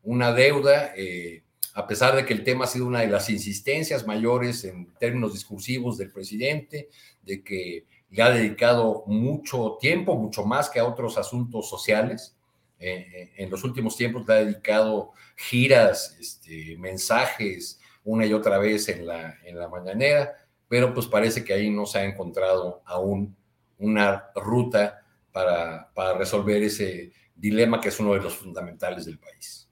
una deuda, eh, a pesar de que el tema ha sido una de las insistencias mayores en términos discursivos del presidente, de que le ha dedicado mucho tiempo, mucho más que a otros asuntos sociales, eh, eh, en los últimos tiempos le ha dedicado giras, este, mensajes una y otra vez en la, en la mañanera, pero pues parece que ahí no se ha encontrado aún una ruta para, para resolver ese dilema que es uno de los fundamentales del país.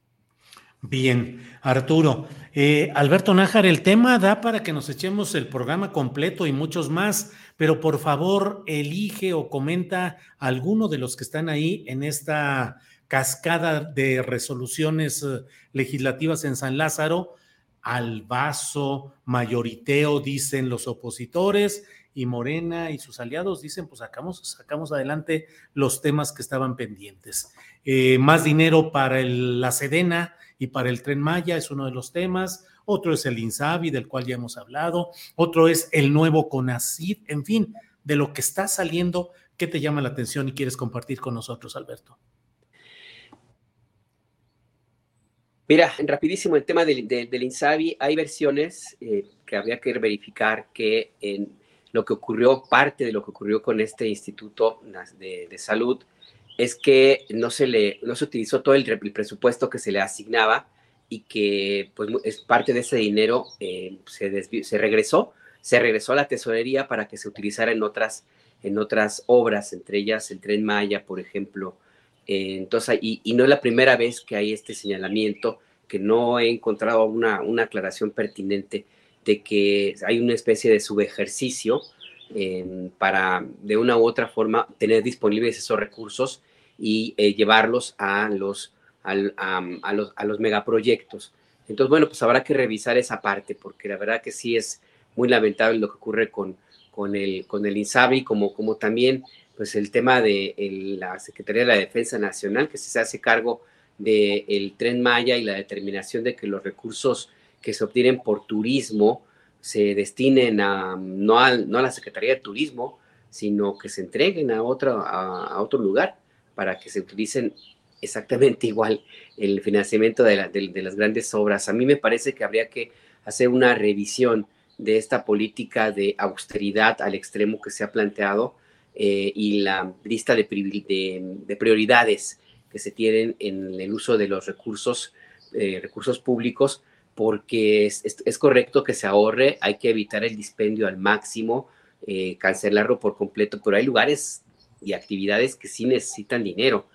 Bien, Arturo. Eh, Alberto Nájar, el tema da para que nos echemos el programa completo y muchos más, pero por favor elige o comenta alguno de los que están ahí en esta cascada de resoluciones eh, legislativas en San Lázaro, al vaso, mayoriteo, dicen los opositores, y Morena y sus aliados dicen, pues sacamos, sacamos adelante los temas que estaban pendientes. Eh, más dinero para la Sedena y para el Tren Maya es uno de los temas, otro es el INSABI, del cual ya hemos hablado, otro es el nuevo CONACID, en fin, de lo que está saliendo, ¿qué te llama la atención y quieres compartir con nosotros, Alberto? Mira, rapidísimo el tema del, del, INSABI, hay versiones eh, que habría que verificar que en lo que ocurrió, parte de lo que ocurrió con este instituto de, salud, es que no se, le, no se utilizó todo el, presupuesto que se le asignaba y que pues, es parte de ese dinero eh, se, se regresó, se regresó a la tesorería para que se utilizara en otras, en otras obras, entre ellas el tren Maya, por ejemplo, eh, entonces, y, y, no es la primera vez que hay este señalamiento, que no he encontrado una, una aclaración pertinente de que hay una especie de subejercicio eh, para, de una u otra forma, tener disponibles esos recursos y eh, llevarlos a los, a, los, a los megaproyectos. Entonces, bueno, pues habrá que revisar esa parte, porque la verdad que sí es muy lamentable lo que ocurre con, con, el, con el INSABI, como, como también pues el tema de la Secretaría de la Defensa Nacional, que se hace cargo del tren Maya y la determinación de que los recursos que se obtienen por turismo se destinen a, no, a, no a la Secretaría de Turismo, sino que se entreguen a otro, a, otro lugar para que se utilicen exactamente igual el financiamiento de, de, las grandes obras. A mí me parece que habría que hacer una revisión de esta política de austeridad al extremo que se ha planteado eh, y la lista de, de, prioridades que se tienen en el uso de los recursos, eh, recursos públicos, porque es, es, correcto que se ahorre, hay que evitar el dispendio al máximo, eh, cancelarlo por completo, pero hay lugares y actividades que sí necesitan dinero.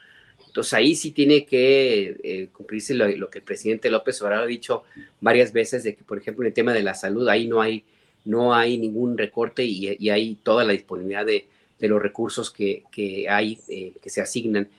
Entonces ahí sí tiene que cumplirse lo, que el presidente López Obrador ha dicho varias veces, de que por ejemplo en el tema de la salud ahí no hay, no hay ningún recorte y, y hay toda la disponibilidad de, de los recursos que, hay, eh, que se asignan.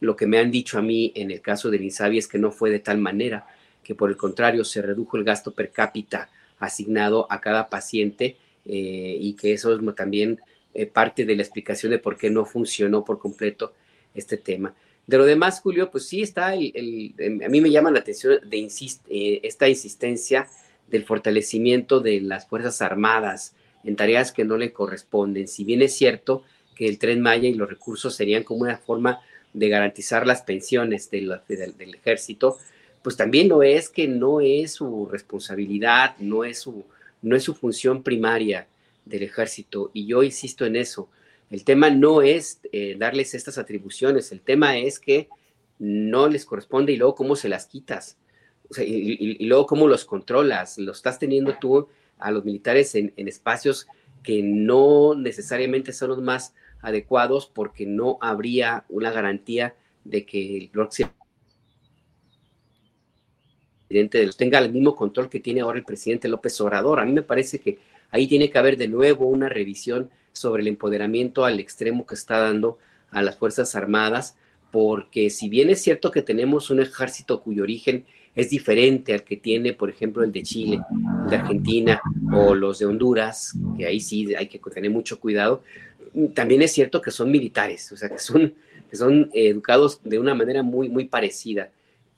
Lo que me han dicho a mí en el caso del INSABI es que no fue de tal manera, que por el contrario se redujo el gasto per cápita asignado a cada paciente eh, y que eso es también eh, parte de la explicación de por qué no funcionó por completo este tema. De lo demás, Julio, pues sí está, el, a mí me llama la atención de esta insistencia del fortalecimiento de las Fuerzas Armadas, en tareas que no le corresponden. Si bien es cierto que el tren Maya y los recursos serían como una forma de garantizar las pensiones del, ejército, pues también lo es que no es su responsabilidad, no es su, no es su función primaria del ejército. Y yo insisto en eso. El tema no es eh, darles estas atribuciones, el tema es que no les corresponde y luego cómo se las quitas. y, luego cómo los controlas. Lo estás teniendo tú a los militares en, espacios que no necesariamente son los más adecuados porque no habría una garantía de que el próximo tenga el mismo control que tiene ahora el presidente López Obrador. A mí me parece que ahí tiene que haber de nuevo una revisión sobre el empoderamiento al extremo que está dando a las Fuerzas Armadas, porque si bien es cierto que tenemos un ejército cuyo origen es diferente al que tiene, por ejemplo, el de Chile, de Argentina o los de Honduras, que ahí sí hay que tener mucho cuidado. También es cierto que son militares, o sea, que son, que son educados de una manera muy, muy parecida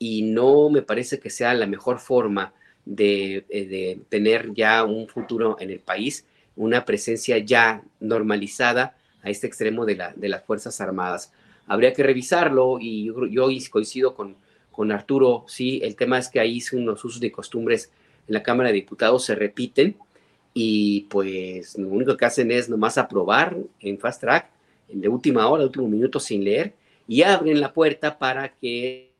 y no me parece que sea la mejor forma de, eh, de tener ya un futuro en el país, una presencia ya normalizada a este extremo de, la, de las Fuerzas Armadas. Habría que revisarlo y yo, yo coincido con, con Arturo, sí, el tema es que ahí unos usos de costumbres en la Cámara de Diputados se repiten y pues lo único que hacen es nomás aprobar en fast track, de última hora, de último minuto sin leer, y abren la puerta para que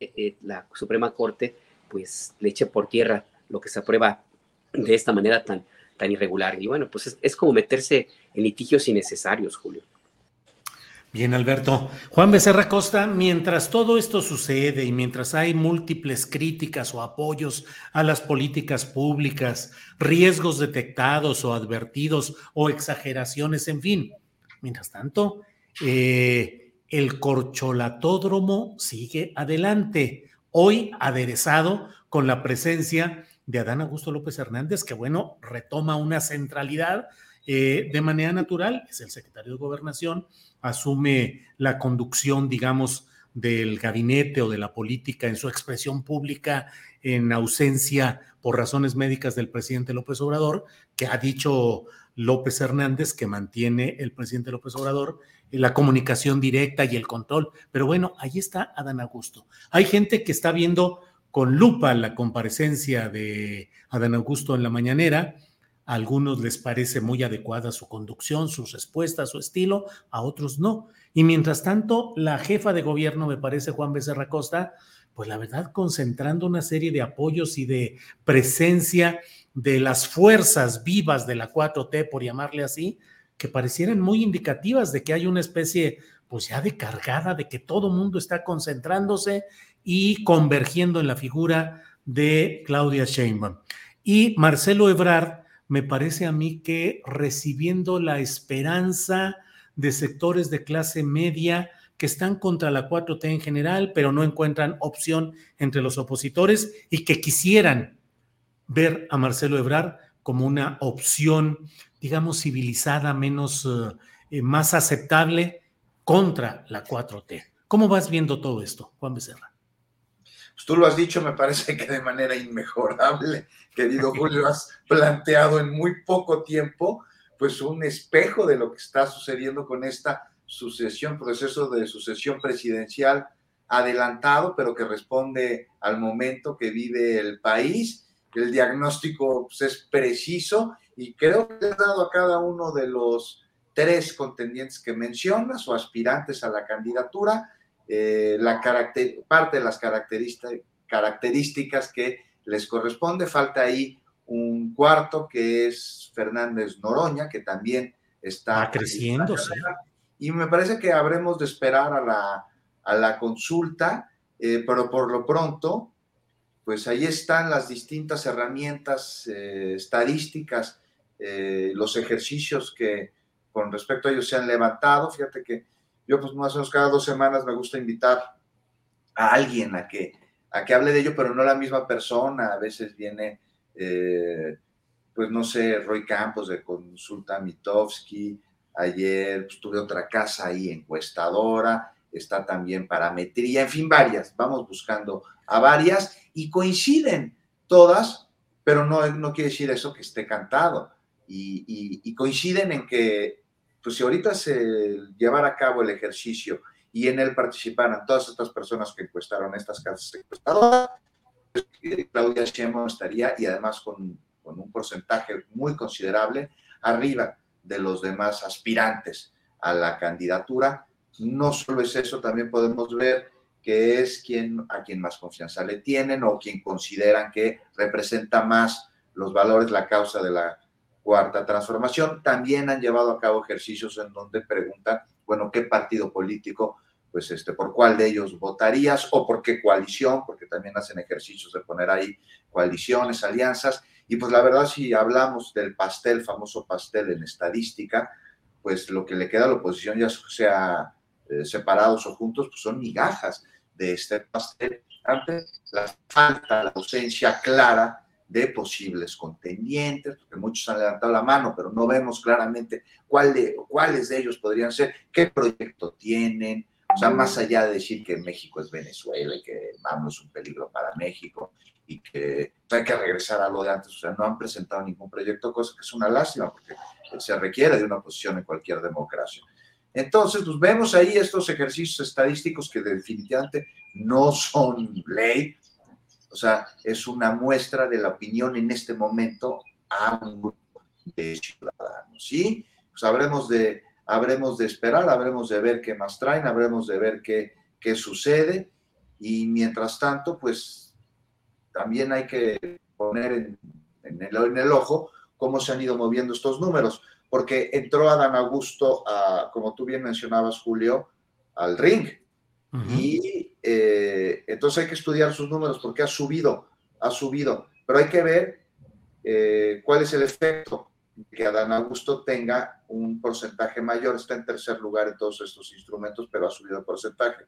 eh, la Suprema Corte pues le eche por tierra lo que se aprueba de esta manera tan, tan irregular. Y bueno, pues es como meterse en litigios innecesarios, Julio. Bien, Alberto. Juan Becerra Costa, mientras todo esto sucede y mientras hay múltiples críticas o apoyos a las políticas públicas, riesgos detectados o advertidos o exageraciones, en fin, mientras tanto, eh, el corcholatódromo sigue adelante, hoy aderezado con la presencia de Adán Augusto López Hernández, que bueno, retoma una centralidad eh, de manera natural, es el secretario de Gobernación, asume la conducción, digamos, del gabinete o de la política en su expresión pública en ausencia por razones médicas del presidente López Obrador, que ha dicho López Hernández que mantiene el presidente López Obrador la comunicación directa y el control. Pero bueno, ahí está Adán Augusto. Hay gente que está viendo con lupa la comparecencia de Adán Augusto en la mañanera a algunos les parece muy adecuada su conducción, sus respuestas, su estilo, a otros no. Y mientras tanto, la jefa de gobierno, me parece Juan Becerra Costa, pues la verdad concentrando una serie de apoyos y de presencia de las fuerzas vivas de la 4T, por llamarle así, que parecieran muy indicativas de que hay una especie, pues ya de cargada, de que todo mundo está concentrándose y convergiendo en la figura de Claudia Sheinbaum. Y Marcelo Ebrard, me parece a mí que recibiendo la esperanza de sectores de clase media que están contra la 4T en general, pero no encuentran opción entre los opositores y que quisieran ver a Marcelo Ebrard como una opción, digamos, civilizada, menos, eh, eh, más aceptable contra la 4T. ¿Cómo vas viendo todo esto, Juan Becerra? Pues tú lo has dicho, me parece que de manera inmejorable, querido Julio, has planteado en muy poco tiempo, pues un espejo de lo que está sucediendo con esta sucesión, proceso de sucesión presidencial adelantado, pero que responde al momento que vive el país. El diagnóstico pues, es preciso y creo que has dado a cada uno de los tres contendientes que mencionas o aspirantes a la candidatura eh, la parte de las características que les corresponde. Falta ahí un cuarto que es Fernández Noroña, que también está creciendo. Y me parece que habremos de esperar a la, a la consulta, eh, pero por lo pronto, pues ahí están las distintas herramientas eh, estadísticas, los ejercicios que con respecto a ellos se han levantado. Fíjate que yo pues más o menos cada dos semanas me gusta invitar a alguien a que, a que hable de ello, pero no la misma persona. A veces viene, eh, pues no sé, Roy Campos de Consulta Mitowski. Ayer pues, tuve otra casa ahí encuestadora. Está también parametría, en fin, varias. Vamos buscando a varias y coinciden todas, pero no, no quiere decir eso que esté cantado. y coinciden en que pues si ahorita se llevara a cabo el ejercicio y en él participaran todas estas personas que encuestaron estas casas encuestadoras, pues, Claudia Sheinbaum estaría y además con, con un porcentaje muy considerable arriba de los demás aspirantes a la candidatura. No solo es eso, también podemos ver que es quien a quien más confianza le tienen o quien consideran que representa más los valores, la causa de la cuarta transformación. También han llevado a cabo ejercicios en donde preguntan, bueno, ¿qué partido político, pues este, por cuál de ellos votarías o por qué coalición? Porque también hacen ejercicios de poner ahí coaliciones, alianzas. Y pues la verdad, si hablamos del pastel, famoso pastel en estadística, pues lo que le queda a la oposición, ya sea eh, separados o juntos, pues son migajas de este pastel ante la falta, la ausencia clara de posibles contendientes, porque muchos han levantado la mano, pero no vemos claramente cuál de, cuáles de ellos podrían ser, qué proyecto tienen, o sea, más allá de decir que México es Venezuela y que vamos es un peligro para México y que hay que regresar a lo de antes, o sea, no han presentado ningún proyecto, cosa que es una lástima, porque se requiere de una posición en cualquier democracia. Entonces, pues vemos ahí estos ejercicios estadísticos que definitivamente no son ley, o sea, es una muestra de la opinión en este momento a un grupo de ciudadanos. ¿sí? Pues habremos de, habremos de esperar, habremos de ver qué más traen, habremos de ver qué, sucede. Y mientras tanto, pues también hay que poner en el ojo cómo se han ido moviendo estos números, porque entró Adán Augusto, a, como tú bien mencionabas, Julio, al ring. Y eh, entonces hay que estudiar sus números porque ha subido, ha subido. Pero hay que ver eh, cuál es el efecto que Adán Augusto tenga un porcentaje mayor. Está en tercer lugar en todos estos instrumentos, pero ha subido el porcentaje.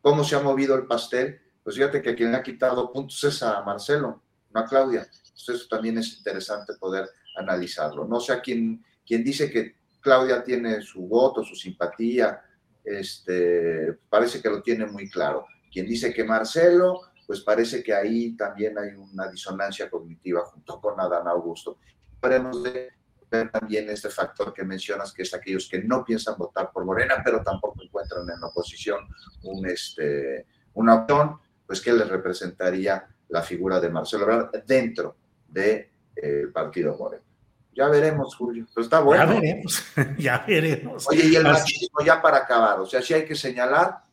¿Cómo se ha movido el pastel? Pues fíjate que quien ha quitado puntos es a Marcelo, no a Claudia. Entonces eso también es interesante poder analizarlo. No sé a quien, quien dice que Claudia tiene su voto, su simpatía, este, parece que lo tiene muy claro. Quien dice que Marcelo, pues parece que ahí también hay una disonancia cognitiva junto con Adán Augusto. De ver también este factor que mencionas, que es aquellos que no piensan votar por Morena, pero tampoco encuentran en la oposición un, este, pues que les representaría la figura de Marcelo dentro del de, Partido Morena. Ya veremos, Julio. Pero está bueno. Ya veremos, ya veremos. Oye, y el machismo ya para acabar, o sea, si hay que señalar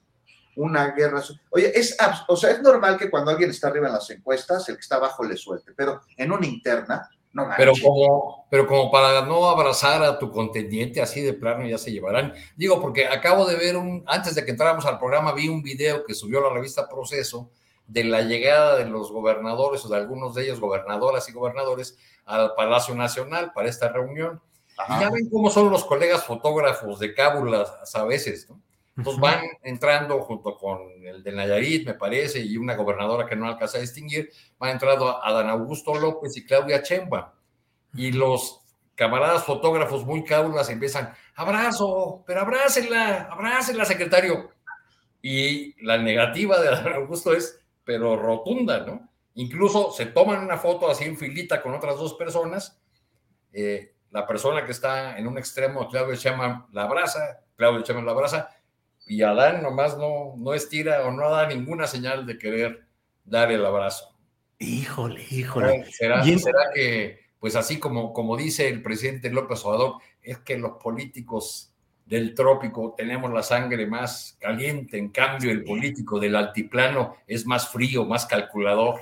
una guerra. Oye, es, o sea, es normal que cuando alguien está arriba en las encuestas, el que está abajo le suelte, pero en una interna, no Pero como, pero como para no abrazar a tu contendiente así de plano ya se llevarán. Digo, porque acabo de ver un, antes de que entráramos al programa, vi un video que subió la revista Proceso de la llegada de los gobernadores o de algunos de ellos, gobernadoras y gobernadores, al Palacio Nacional para esta reunión. Y ya ven cómo son los colegas fotógrafos de cábulas a veces, ¿no? Entonces van entrando junto con el de Nayarit, me parece, y una gobernadora que no alcanza a distinguir, van entrando a Dan Augusto López y Claudia Chemba. Y los camaradas fotógrafos muy cábulas empiezan, abrazo, pero abrácenla, abrácenla, secretario. Y la negativa de Dan Augusto es, pero rotunda, ¿no? Incluso se toman una foto así en filita con otras dos personas. Eh, la persona que está en un extremo, Claudio Chema la abraza, Claudio Chema la abraza, y Adán nomás no, no estira o no da ninguna señal de querer dar el abrazo. Híjole, híjole. ¿Será, será que, pues así como, como dice el presidente López Obrador, es que los políticos del trópico tenemos la sangre más caliente, en cambio el político del altiplano es más frío, más calculador.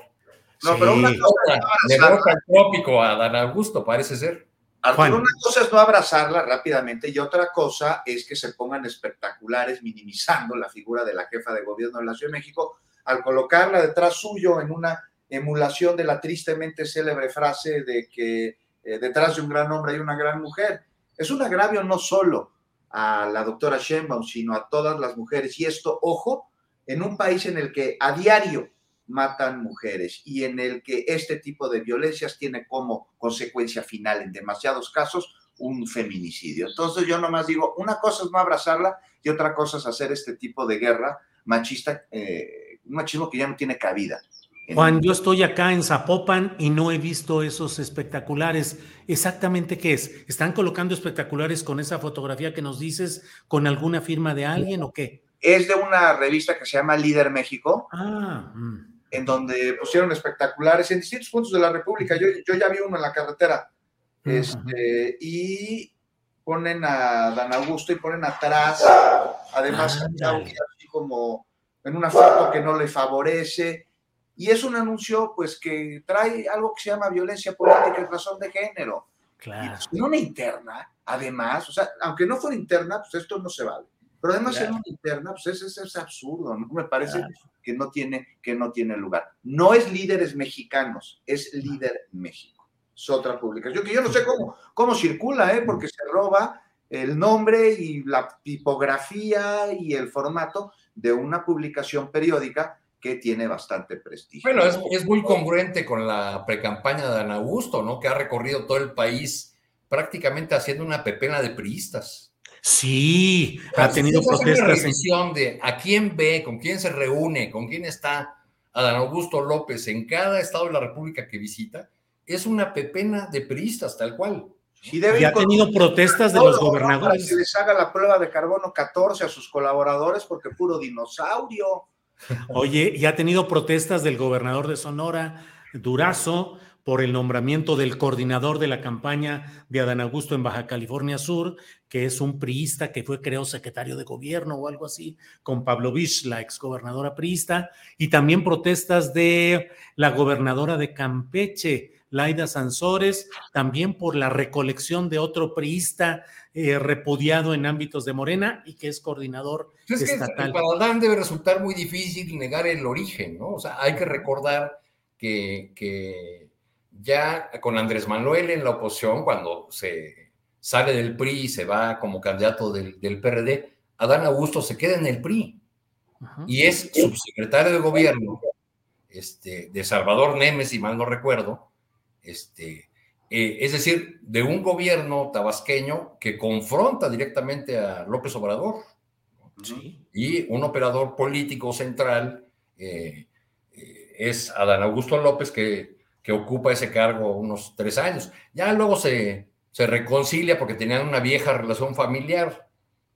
No, pero una cosa le el trópico a Dan Augusto, parece ser. Arturo, una cosa es no abrazarla rápidamente y otra cosa es que se pongan espectaculares minimizando la figura de la jefa de gobierno de la Ciudad de México al colocarla detrás suyo en una emulación de la tristemente célebre frase de que eh, detrás de un gran hombre hay una gran mujer. Es un agravio no solo a la doctora Sheinbaum, sino a todas las mujeres. Y esto, ojo, en un país en el que a diario matan mujeres y en el que este tipo de violencias tiene como consecuencia final en demasiados casos un feminicidio. Entonces yo nomás digo, una cosa es no abrazarla y otra cosa es hacer este tipo de guerra machista, eh, un machismo que ya no tiene cabida. Juan, yo estoy acá en Zapopan y no he visto esos espectaculares. ¿Exactamente qué es? ¿Están colocando espectaculares con esa fotografía que nos dices, con alguna firma de alguien o qué? Es de una revista que se llama Líder México. Ah, mm en donde pusieron espectaculares en distintos puntos de la República. Yo, yo ya vi uno en la carretera. Este, y ponen a Dan Augusto y ponen atrás, además, así como en una foto que no le favorece. Y es un anuncio, pues, que trae algo que se llama violencia política en razón de género. Claro. Y pues, una interna, además, o sea, aunque no fuera interna, pues esto no se vale. Pero además en una interna, pues es, es, absurdo, ¿no? Me parece que, no tiene, que no tiene lugar. No es líderes mexicanos, es líder México. Es otra publicación que yo no sé cómo, cómo circula, ¿eh? Porque se roba el nombre y la tipografía y el formato de una publicación periódica que tiene bastante prestigio. Bueno, es, es muy congruente con la precampaña de Ana Augusto, ¿no? Que ha recorrido todo el país prácticamente haciendo una pepena de priistas. Sí, ha tenido protestas. Una de a quién ve, con quién se reúne, con quién está Adán Augusto López en cada estado de la República que visita, es una pepena de priistas, tal cual. y ha tenido protestas de los gobernadores. Que les haga la prueba de carbono 14 a sus colaboradores porque puro dinosaurio. Oye, y ha tenido protestas del gobernador de Sonora, Durazo, por el nombramiento del coordinador de la campaña de Adán Augusto en Baja California Sur, que es un priista que fue, creo, secretario de gobierno o algo así, con Pablo Vich, la exgobernadora priista, y también protestas de la gobernadora de Campeche, Laida Sansores, también por la recolección de otro priista eh, repudiado en ámbitos de Morena y que es coordinador es estatal. para Adán debe resultar muy difícil negar el origen, ¿no? O sea, hay que recordar que, que ya con Andrés Manuel en la oposición, cuando se sale del PRI y se va como candidato del, del PRD, Adán Augusto se queda en el PRI y es subsecretario de gobierno este, de Salvador Nemes, si mal no recuerdo, este, eh, es decir, de un gobierno tabasqueño que confronta directamente a López Obrador y un operador político central eh, eh, es Adán Augusto López que que ocupa ese cargo unos tres años. Ya luego se, se reconcilia porque tenían una vieja relación familiar,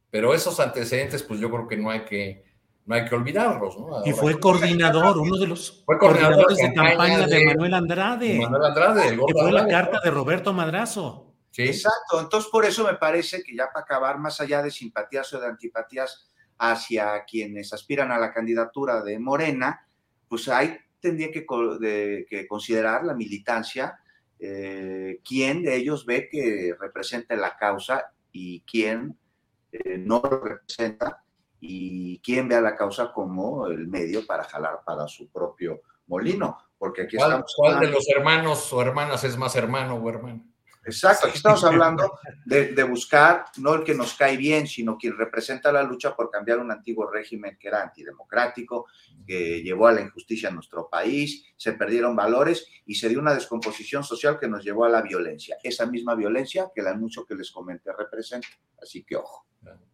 pero esos antecedentes, pues yo creo que no hay que, no hay que olvidarlos. ¿no? y fue coordinador, uno de los coordinadores de, campaña de, Manuel Andrade. Manuel Andrade, que fue la carta de Roberto Madrazo. Sí. Exacto, entonces por eso me parece que ya para acabar, más allá de simpatías o de antipatías hacia quienes aspiran a la candidatura de Morena, pues hay tendría que, que considerar la militancia, eh, quién de ellos ve que representa la causa y quién eh, no lo representa y quién ve a la causa como el medio para jalar para su propio molino. Porque aquí ¿Cuál, ¿cuál de los hermanos o hermanas es más hermano o hermana? Exacto, aquí estamos hablando de, de, buscar no el que nos cae bien, sino quien representa la lucha por cambiar un antiguo régimen que era antidemocrático, que llevó a la injusticia en nuestro país, se perdieron valores y se dio una descomposición social que nos llevó a la violencia. Esa misma violencia que el anuncio que les comenté representa. Así que ojo.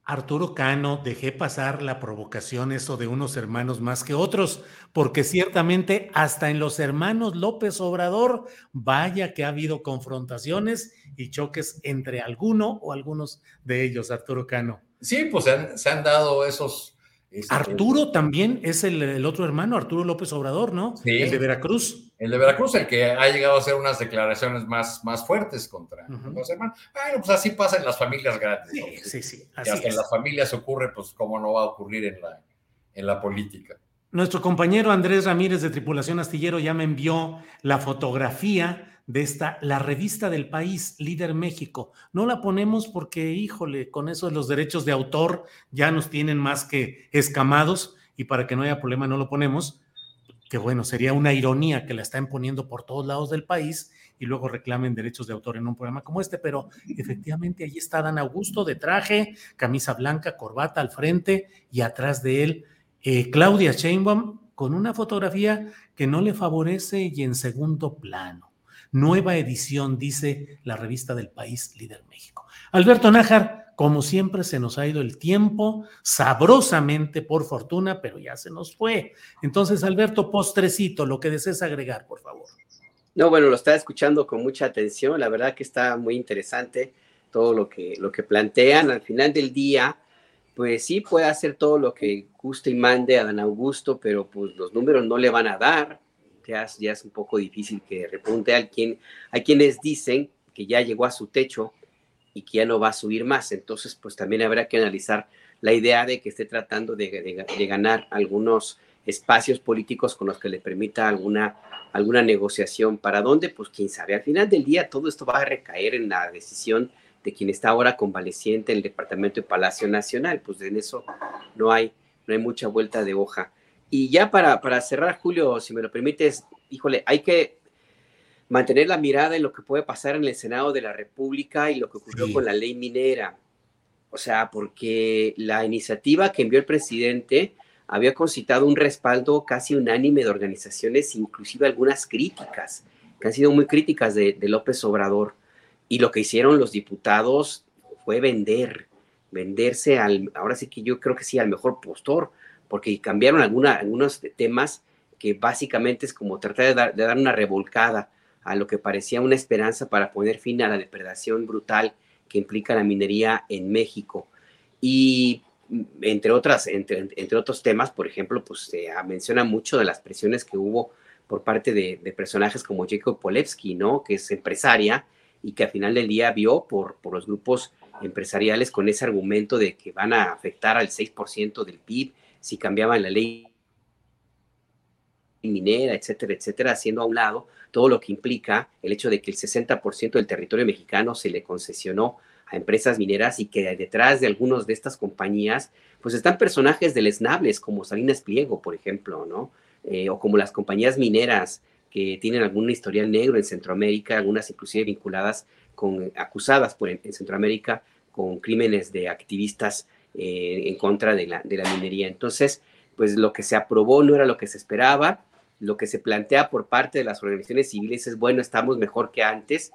Arturo Cano, dejé pasar la provocación eso de unos hermanos más que otros, porque ciertamente hasta en los hermanos López Obrador, vaya que ha habido confrontaciones y choques entre alguno o algunos de ellos, Arturo Cano. Sí, pues se han, se han dado esos este, Arturo también es el, otro hermano, Arturo López Obrador, ¿no? Sí. El de Veracruz. El de Veracruz, el que ha llegado a hacer unas declaraciones más, más fuertes contra los hermanos. Bueno, pues así pasa en las familias grandes. Sí, sí, sí. Así hasta en las familias ocurre, pues cómo no va a ocurrir en la, en la política. Nuestro compañero Andrés Ramírez de Tripulación Astillero ya me envió la fotografía de esta, la revista del país, Líder México. No la ponemos porque, híjole, con eso los derechos de autor ya nos tienen más que escamados y para que no haya problema no lo ponemos. Que bueno, sería una ironía que la están poniendo por todos lados del país y luego reclamen derechos de autor en un programa como este, pero efectivamente ahí está Dan Augusto de traje, camisa blanca, corbata al frente y atrás de él eh, Claudia Sheinbaum con una fotografía que no le favorece y en segundo plano. Nueva edición, dice la revista del país Líder México. Alberto Nájar, como siempre se nos ha ido el tiempo, sabrosamente por fortuna, pero ya se nos fue. Entonces, Alberto, postrecito, lo que desees agregar, por favor. No, bueno, lo estaba escuchando con mucha atención, la verdad que está muy interesante todo lo que, lo que plantean. Al final del día, pues sí puede hacer todo lo que guste y mande a Dan Augusto, pero pues los números no le van a dar ya, es un poco difícil que repunte. a quien, hay quienes dicen que ya llegó a su techo y que ya no va a subir más. Entonces, pues también habrá que analizar la idea de que esté tratando de, ganar algunos espacios políticos con los que le permita alguna, alguna negociación. ¿Para dónde? Pues quién sabe. Al final del día todo esto va a recaer en la decisión de quien está ahora convaleciente en el Departamento de Palacio Nacional. Pues en eso no hay, no hay mucha vuelta de hoja. Y ya para, para cerrar, Julio, si me lo permites, híjole, hay que mantener la mirada en lo que puede pasar en el Senado de la República y lo que ocurrió con la ley minera. O sea, porque la iniciativa que envió el presidente había concitado un respaldo casi unánime de organizaciones, inclusive algunas críticas, que han sido muy críticas de, de López Obrador. Y lo que hicieron los diputados fue vender, venderse al, ahora sí que yo creo que sí, al mejor postor porque cambiaron alguna, algunos temas que básicamente es como tratar de dar, una revolcada a lo que parecía una esperanza para poner fin a la depredación brutal que implica la minería en México. Y entre, otras, entre, entre otros temas, por ejemplo, pues se menciona mucho de las presiones que hubo por parte de, personajes como Jacob Polewski, ¿no? Que es empresaria y que al final del día vio por, por los grupos empresariales con ese argumento de que van a afectar al 6% del PIB si cambiaban la ley minera, etcétera, etcétera, haciendo a un lado todo lo que implica el hecho de que el 60% del territorio mexicano se le concesionó a empresas mineras y que detrás de algunas de estas compañías, pues están personajes deleznables como Salinas Pliego, por ejemplo, ¿no? Eh, o como las compañías mineras que tienen algún historial negro en Centroamérica, algunas inclusive vinculadas con, acusadas en Centroamérica con crímenes de activistas eh, en contra de la, minería. Entonces, pues lo que se aprobó no era lo que se esperaba, lo que se plantea por parte de las organizaciones civiles es, bueno, estamos mejor que antes,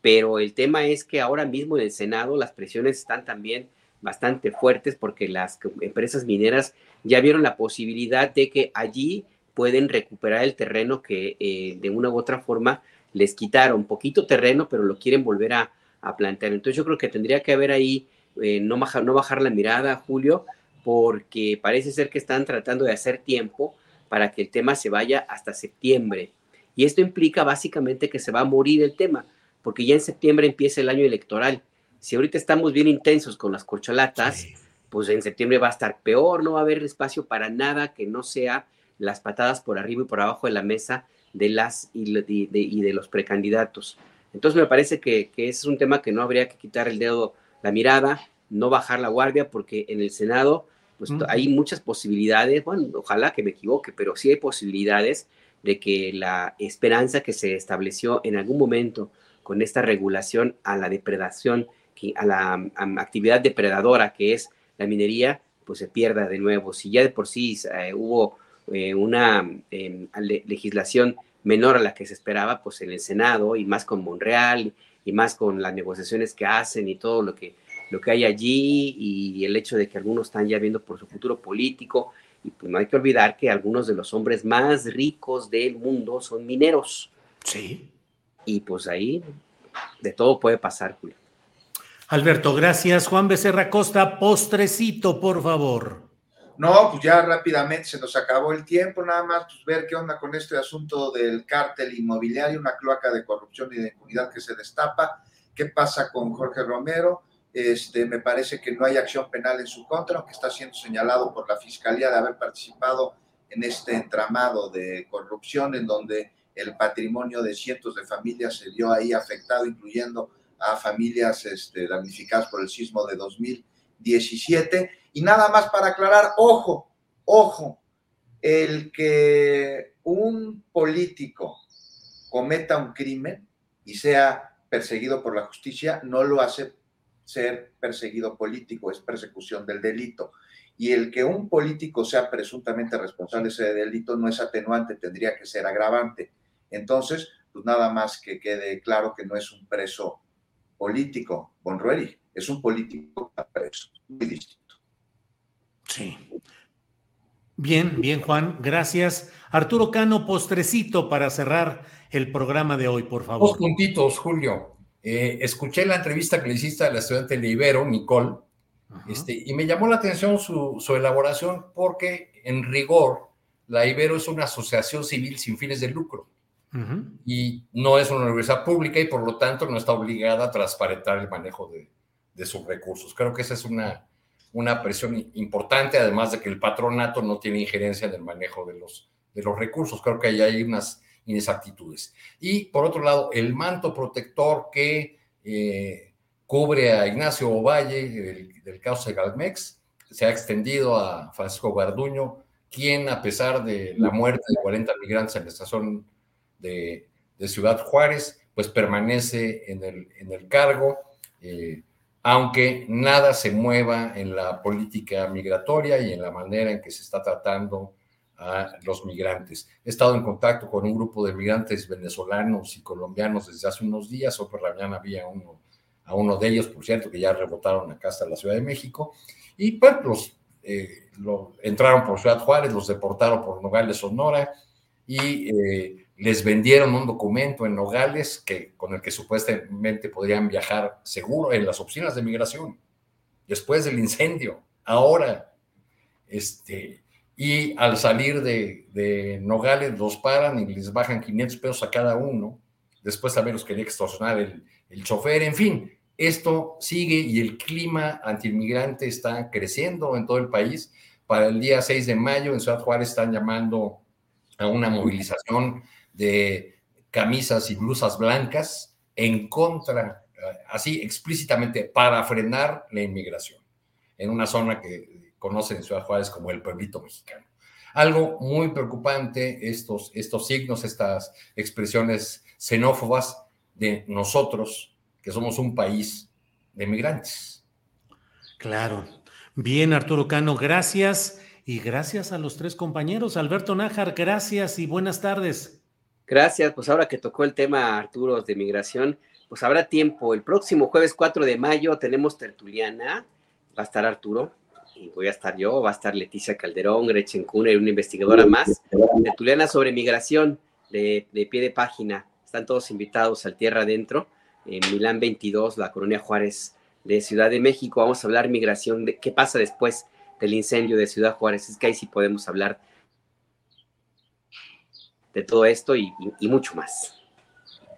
pero el tema es que ahora mismo en el Senado las presiones están también bastante fuertes porque las empresas mineras ya vieron la posibilidad de que allí pueden recuperar el terreno que eh, de una u otra forma les quitaron, poquito terreno, pero lo quieren volver a, a plantear. Entonces yo creo que tendría que haber ahí eh, no, bajar, no bajar la mirada, Julio, porque parece ser que están tratando de hacer tiempo para que el tema se vaya hasta septiembre. Y esto implica básicamente que se va a morir el tema, porque ya en septiembre empieza el año electoral. Si ahorita estamos bien intensos con las corcholatas, pues en septiembre va a estar peor, no va a haber espacio para nada que no sea las patadas por arriba y por abajo de la mesa de las y de, los precandidatos. Entonces me parece que, que es un tema que no habría que quitar el dedo la mirada, no bajar la guardia, porque en el Senado pues, hay muchas posibilidades, bueno, ojalá que me equivoque, pero sí hay posibilidades de que la esperanza que se estableció en algún momento con esta regulación a la depredación, a la actividad depredadora que es la minería, pues se pierda de nuevo. Si ya de por sí eh, hubo eh, una em, legislación menor a la que se esperaba, pues en el Senado y más con Monreal y más con las negociaciones que hacen y todo lo que, lo que hay allí y el hecho de que algunos están ya viendo por su futuro político. Y pues no hay que olvidar que algunos de los hombres más ricos del mundo son mineros. Sí. Y pues ahí de todo puede pasar, Julio. Alberto, gracias. Juan Becerra Costa, postrecito, por favor. No, pues ya rápidamente se nos acabó el tiempo, nada más pues ver qué onda con este asunto del cártel inmobiliario, una cloaca de corrupción y de impunidad que se destapa, qué pasa con Jorge Romero, este, me parece que no hay acción penal en su contra, aunque está siendo señalado por la Fiscalía de haber participado en este entramado de corrupción en donde el patrimonio de cientos de familias se vio ahí afectado, incluyendo a familias este, damnificadas por el sismo de 2017. Y nada más para aclarar, ojo, ojo, el que un político cometa un crimen y sea perseguido por la justicia no lo hace ser perseguido político, es persecución del delito. Y el que un político sea presuntamente responsable de ese delito no es atenuante, tendría que ser agravante. Entonces, pues nada más que quede claro que no es un preso político, Bonrueri, es un político preso, muy distinto. Sí. Bien, bien, Juan, gracias. Arturo Cano, postrecito para cerrar el programa de hoy, por favor. Dos puntitos, Julio. Eh, escuché la entrevista que le hiciste a la estudiante de Ibero, Nicole, este, y me llamó la atención su, su, elaboración porque, en rigor, la Ibero es una asociación civil sin fines de lucro y no es una universidad pública y por lo tanto no está obligada a transparentar el manejo de, de sus recursos. Creo que esa es una, una presión importante, además de que el patronato no tiene injerencia en el manejo de los, de los recursos. Creo que ahí hay unas inexactitudes. Y por otro lado, el manto protector que eh, cubre a Ignacio Ovalle del, del caso de Galmex se ha extendido a Francisco Garduño, quien a pesar de la muerte de 40 migrantes en la estación de, Ciudad Juárez, pues permanece en el, en el cargo, eh, aunque nada se mueva en la política migratoria y en la manera en que se está tratando a los migrantes. He estado en contacto con un grupo de migrantes venezolanos y colombianos desde hace unos días, hoy por la mañana había uno, a uno de ellos, por cierto, que ya rebotaron acá hasta la Ciudad de México, y pues los, eh, entraron por Ciudad Juárez, los deportaron por Nogales, Sonora, y eh, les vendieron un documento en Nogales que, con el que supuestamente podrían viajar seguro en las oficinas de migración, después del incendio, ahora. Este, y al salir de, Nogales los paran y les bajan 500 pesos a cada uno. Después también los quería extorsionar el, el chofer. En fin, esto sigue y el clima antiinmigrante está creciendo en todo el país. Para el día 6 de mayo en Ciudad Juárez están llamando a una movilización de camisas y blusas blancas en contra, así explícitamente, para frenar la inmigración en una zona que conocen en Ciudad Juárez como el pueblito mexicano. Algo muy preocupante, estos, estos signos, estas expresiones xenófobas de nosotros, que somos un país de migrantes. Claro. Bien, Arturo Cano, gracias. Y gracias a los tres compañeros. Alberto Nájar, gracias y buenas tardes. Gracias, pues ahora que tocó el tema Arturo de migración, pues habrá tiempo. El próximo jueves 4 de mayo tenemos tertuliana, va a estar Arturo, y voy a estar yo, va a estar Leticia Calderón, Gretchen Kuhner y una investigadora más. Tertuliana sobre migración de, pie de página. Están todos invitados al Tierra Adentro, en Milán 22, la Colonia Juárez de Ciudad de México. Vamos a hablar migración, de qué pasa después del incendio de Ciudad Juárez. Es que ahí sí podemos hablar de todo esto y, mucho más.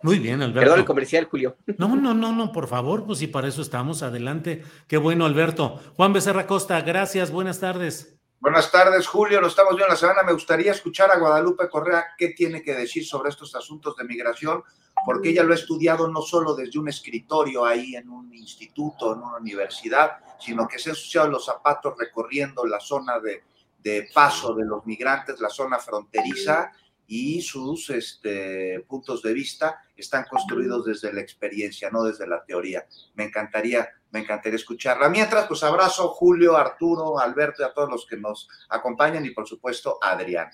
Muy bien, Alberto. Perdón el comercial, Julio. No, no, no, no, por favor, pues si para eso estamos, adelante. Qué bueno, Alberto. Juan Becerra Costa, gracias, buenas tardes. Buenas tardes, Julio. Lo estamos viendo la semana. Me gustaría escuchar a Guadalupe Correa qué tiene que decir sobre estos asuntos de migración, porque ella lo ha estudiado no solo desde un escritorio ahí en un instituto, en una universidad, sino que se ha ensuciado los zapatos recorriendo la zona de, de paso de los migrantes, la zona fronteriza y sus este, puntos de vista están construidos desde la experiencia, no desde la teoría. Me encantaría, me encantaría escucharla. Mientras, pues abrazo Julio, Arturo, Alberto y a todos los que nos acompañan y por supuesto a Adriana.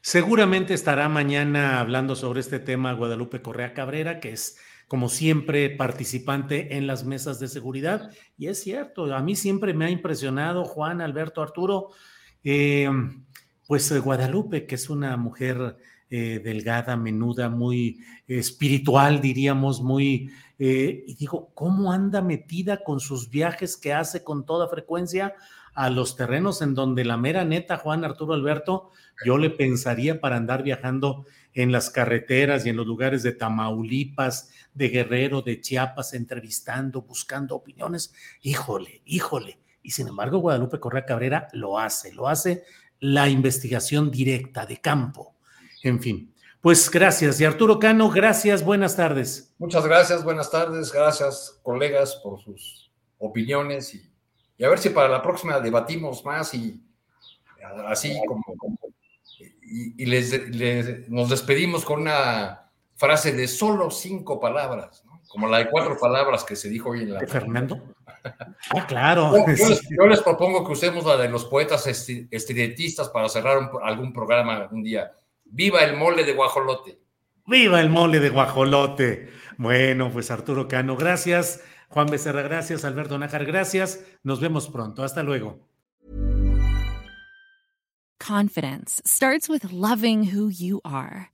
Seguramente estará mañana hablando sobre este tema Guadalupe Correa Cabrera, que es como siempre participante en las mesas de seguridad. Y es cierto, a mí siempre me ha impresionado Juan, Alberto, Arturo, eh, pues eh, Guadalupe, que es una mujer eh, delgada, menuda, muy espiritual, diríamos, muy... y digo, ¿cómo anda metida con sus viajes que hace con toda frecuencia a los terrenos en donde la mera neta, Juan Arturo Alberto, yo le pensaría para andar viajando en las carreteras y en los lugares de Tamaulipas, de Guerrero, de Chiapas, entrevistando, buscando opiniones. Híjole, híjole. Y sin embargo, Guadalupe Correa Cabrera lo hace, lo hace la investigación directa de campo. En fin, pues gracias. Y Arturo Cano, gracias, buenas tardes. Muchas gracias, buenas tardes. Gracias, colegas, por sus opiniones y, a ver si para la próxima debatimos más y así como y, les, nos despedimos con una frase de solo cinco palabras, como la de cuatro palabras que se dijo hoy en la... ¿De Fernando? Ah, claro. Yo, les, propongo que usemos la de los poetas estridentistas para cerrar algún programa algún día. ¡Viva el mole de guajolote! ¡Viva el mole de guajolote! Bueno, pues Arturo Cano, gracias. Juan Becerra, gracias. Alberto Nájar, gracias. Nos vemos pronto. Hasta luego. Confidence starts with loving who you are.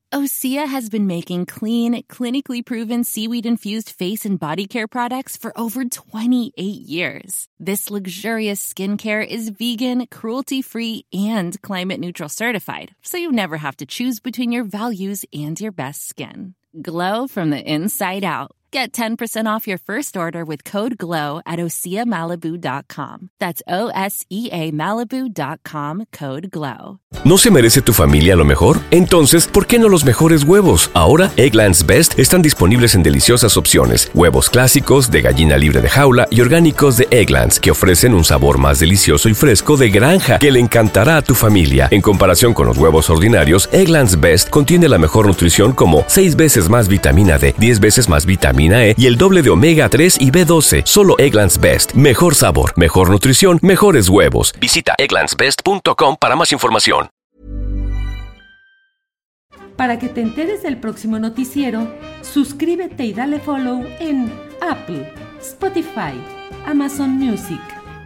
Osea has been making clean, clinically proven seaweed infused face and body care products for over 28 years. This luxurious skincare is vegan, cruelty free, and climate neutral certified, so you never have to choose between your values and your best skin. Glow from the inside out. Get 10% off your first order with code GLOW at OseaMalibu.com. That's O S E A Malibu.com code GLOW. ¿No se merece tu familia lo mejor? Entonces, ¿por qué no los mejores huevos? Ahora, Egglands Best están disponibles en deliciosas opciones: huevos clásicos, de gallina libre de jaula y orgánicos de Egglands, que ofrecen un sabor más delicioso y fresco de granja que le encantará a tu familia. En comparación con los huevos ordinarios, Egglands Best contiene la mejor nutrición como 6 veces más vitamina D, 10 veces más y el doble de omega 3 y B12. Solo Egglands Best. Mejor sabor, mejor nutrición, mejores huevos. Visita egglandsbest.com para más información. Para que te enteres del próximo noticiero, suscríbete y dale follow en Apple, Spotify, Amazon Music,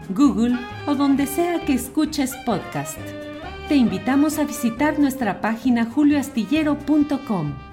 Google o donde sea que escuches podcast. Te invitamos a visitar nuestra página julioastillero.com.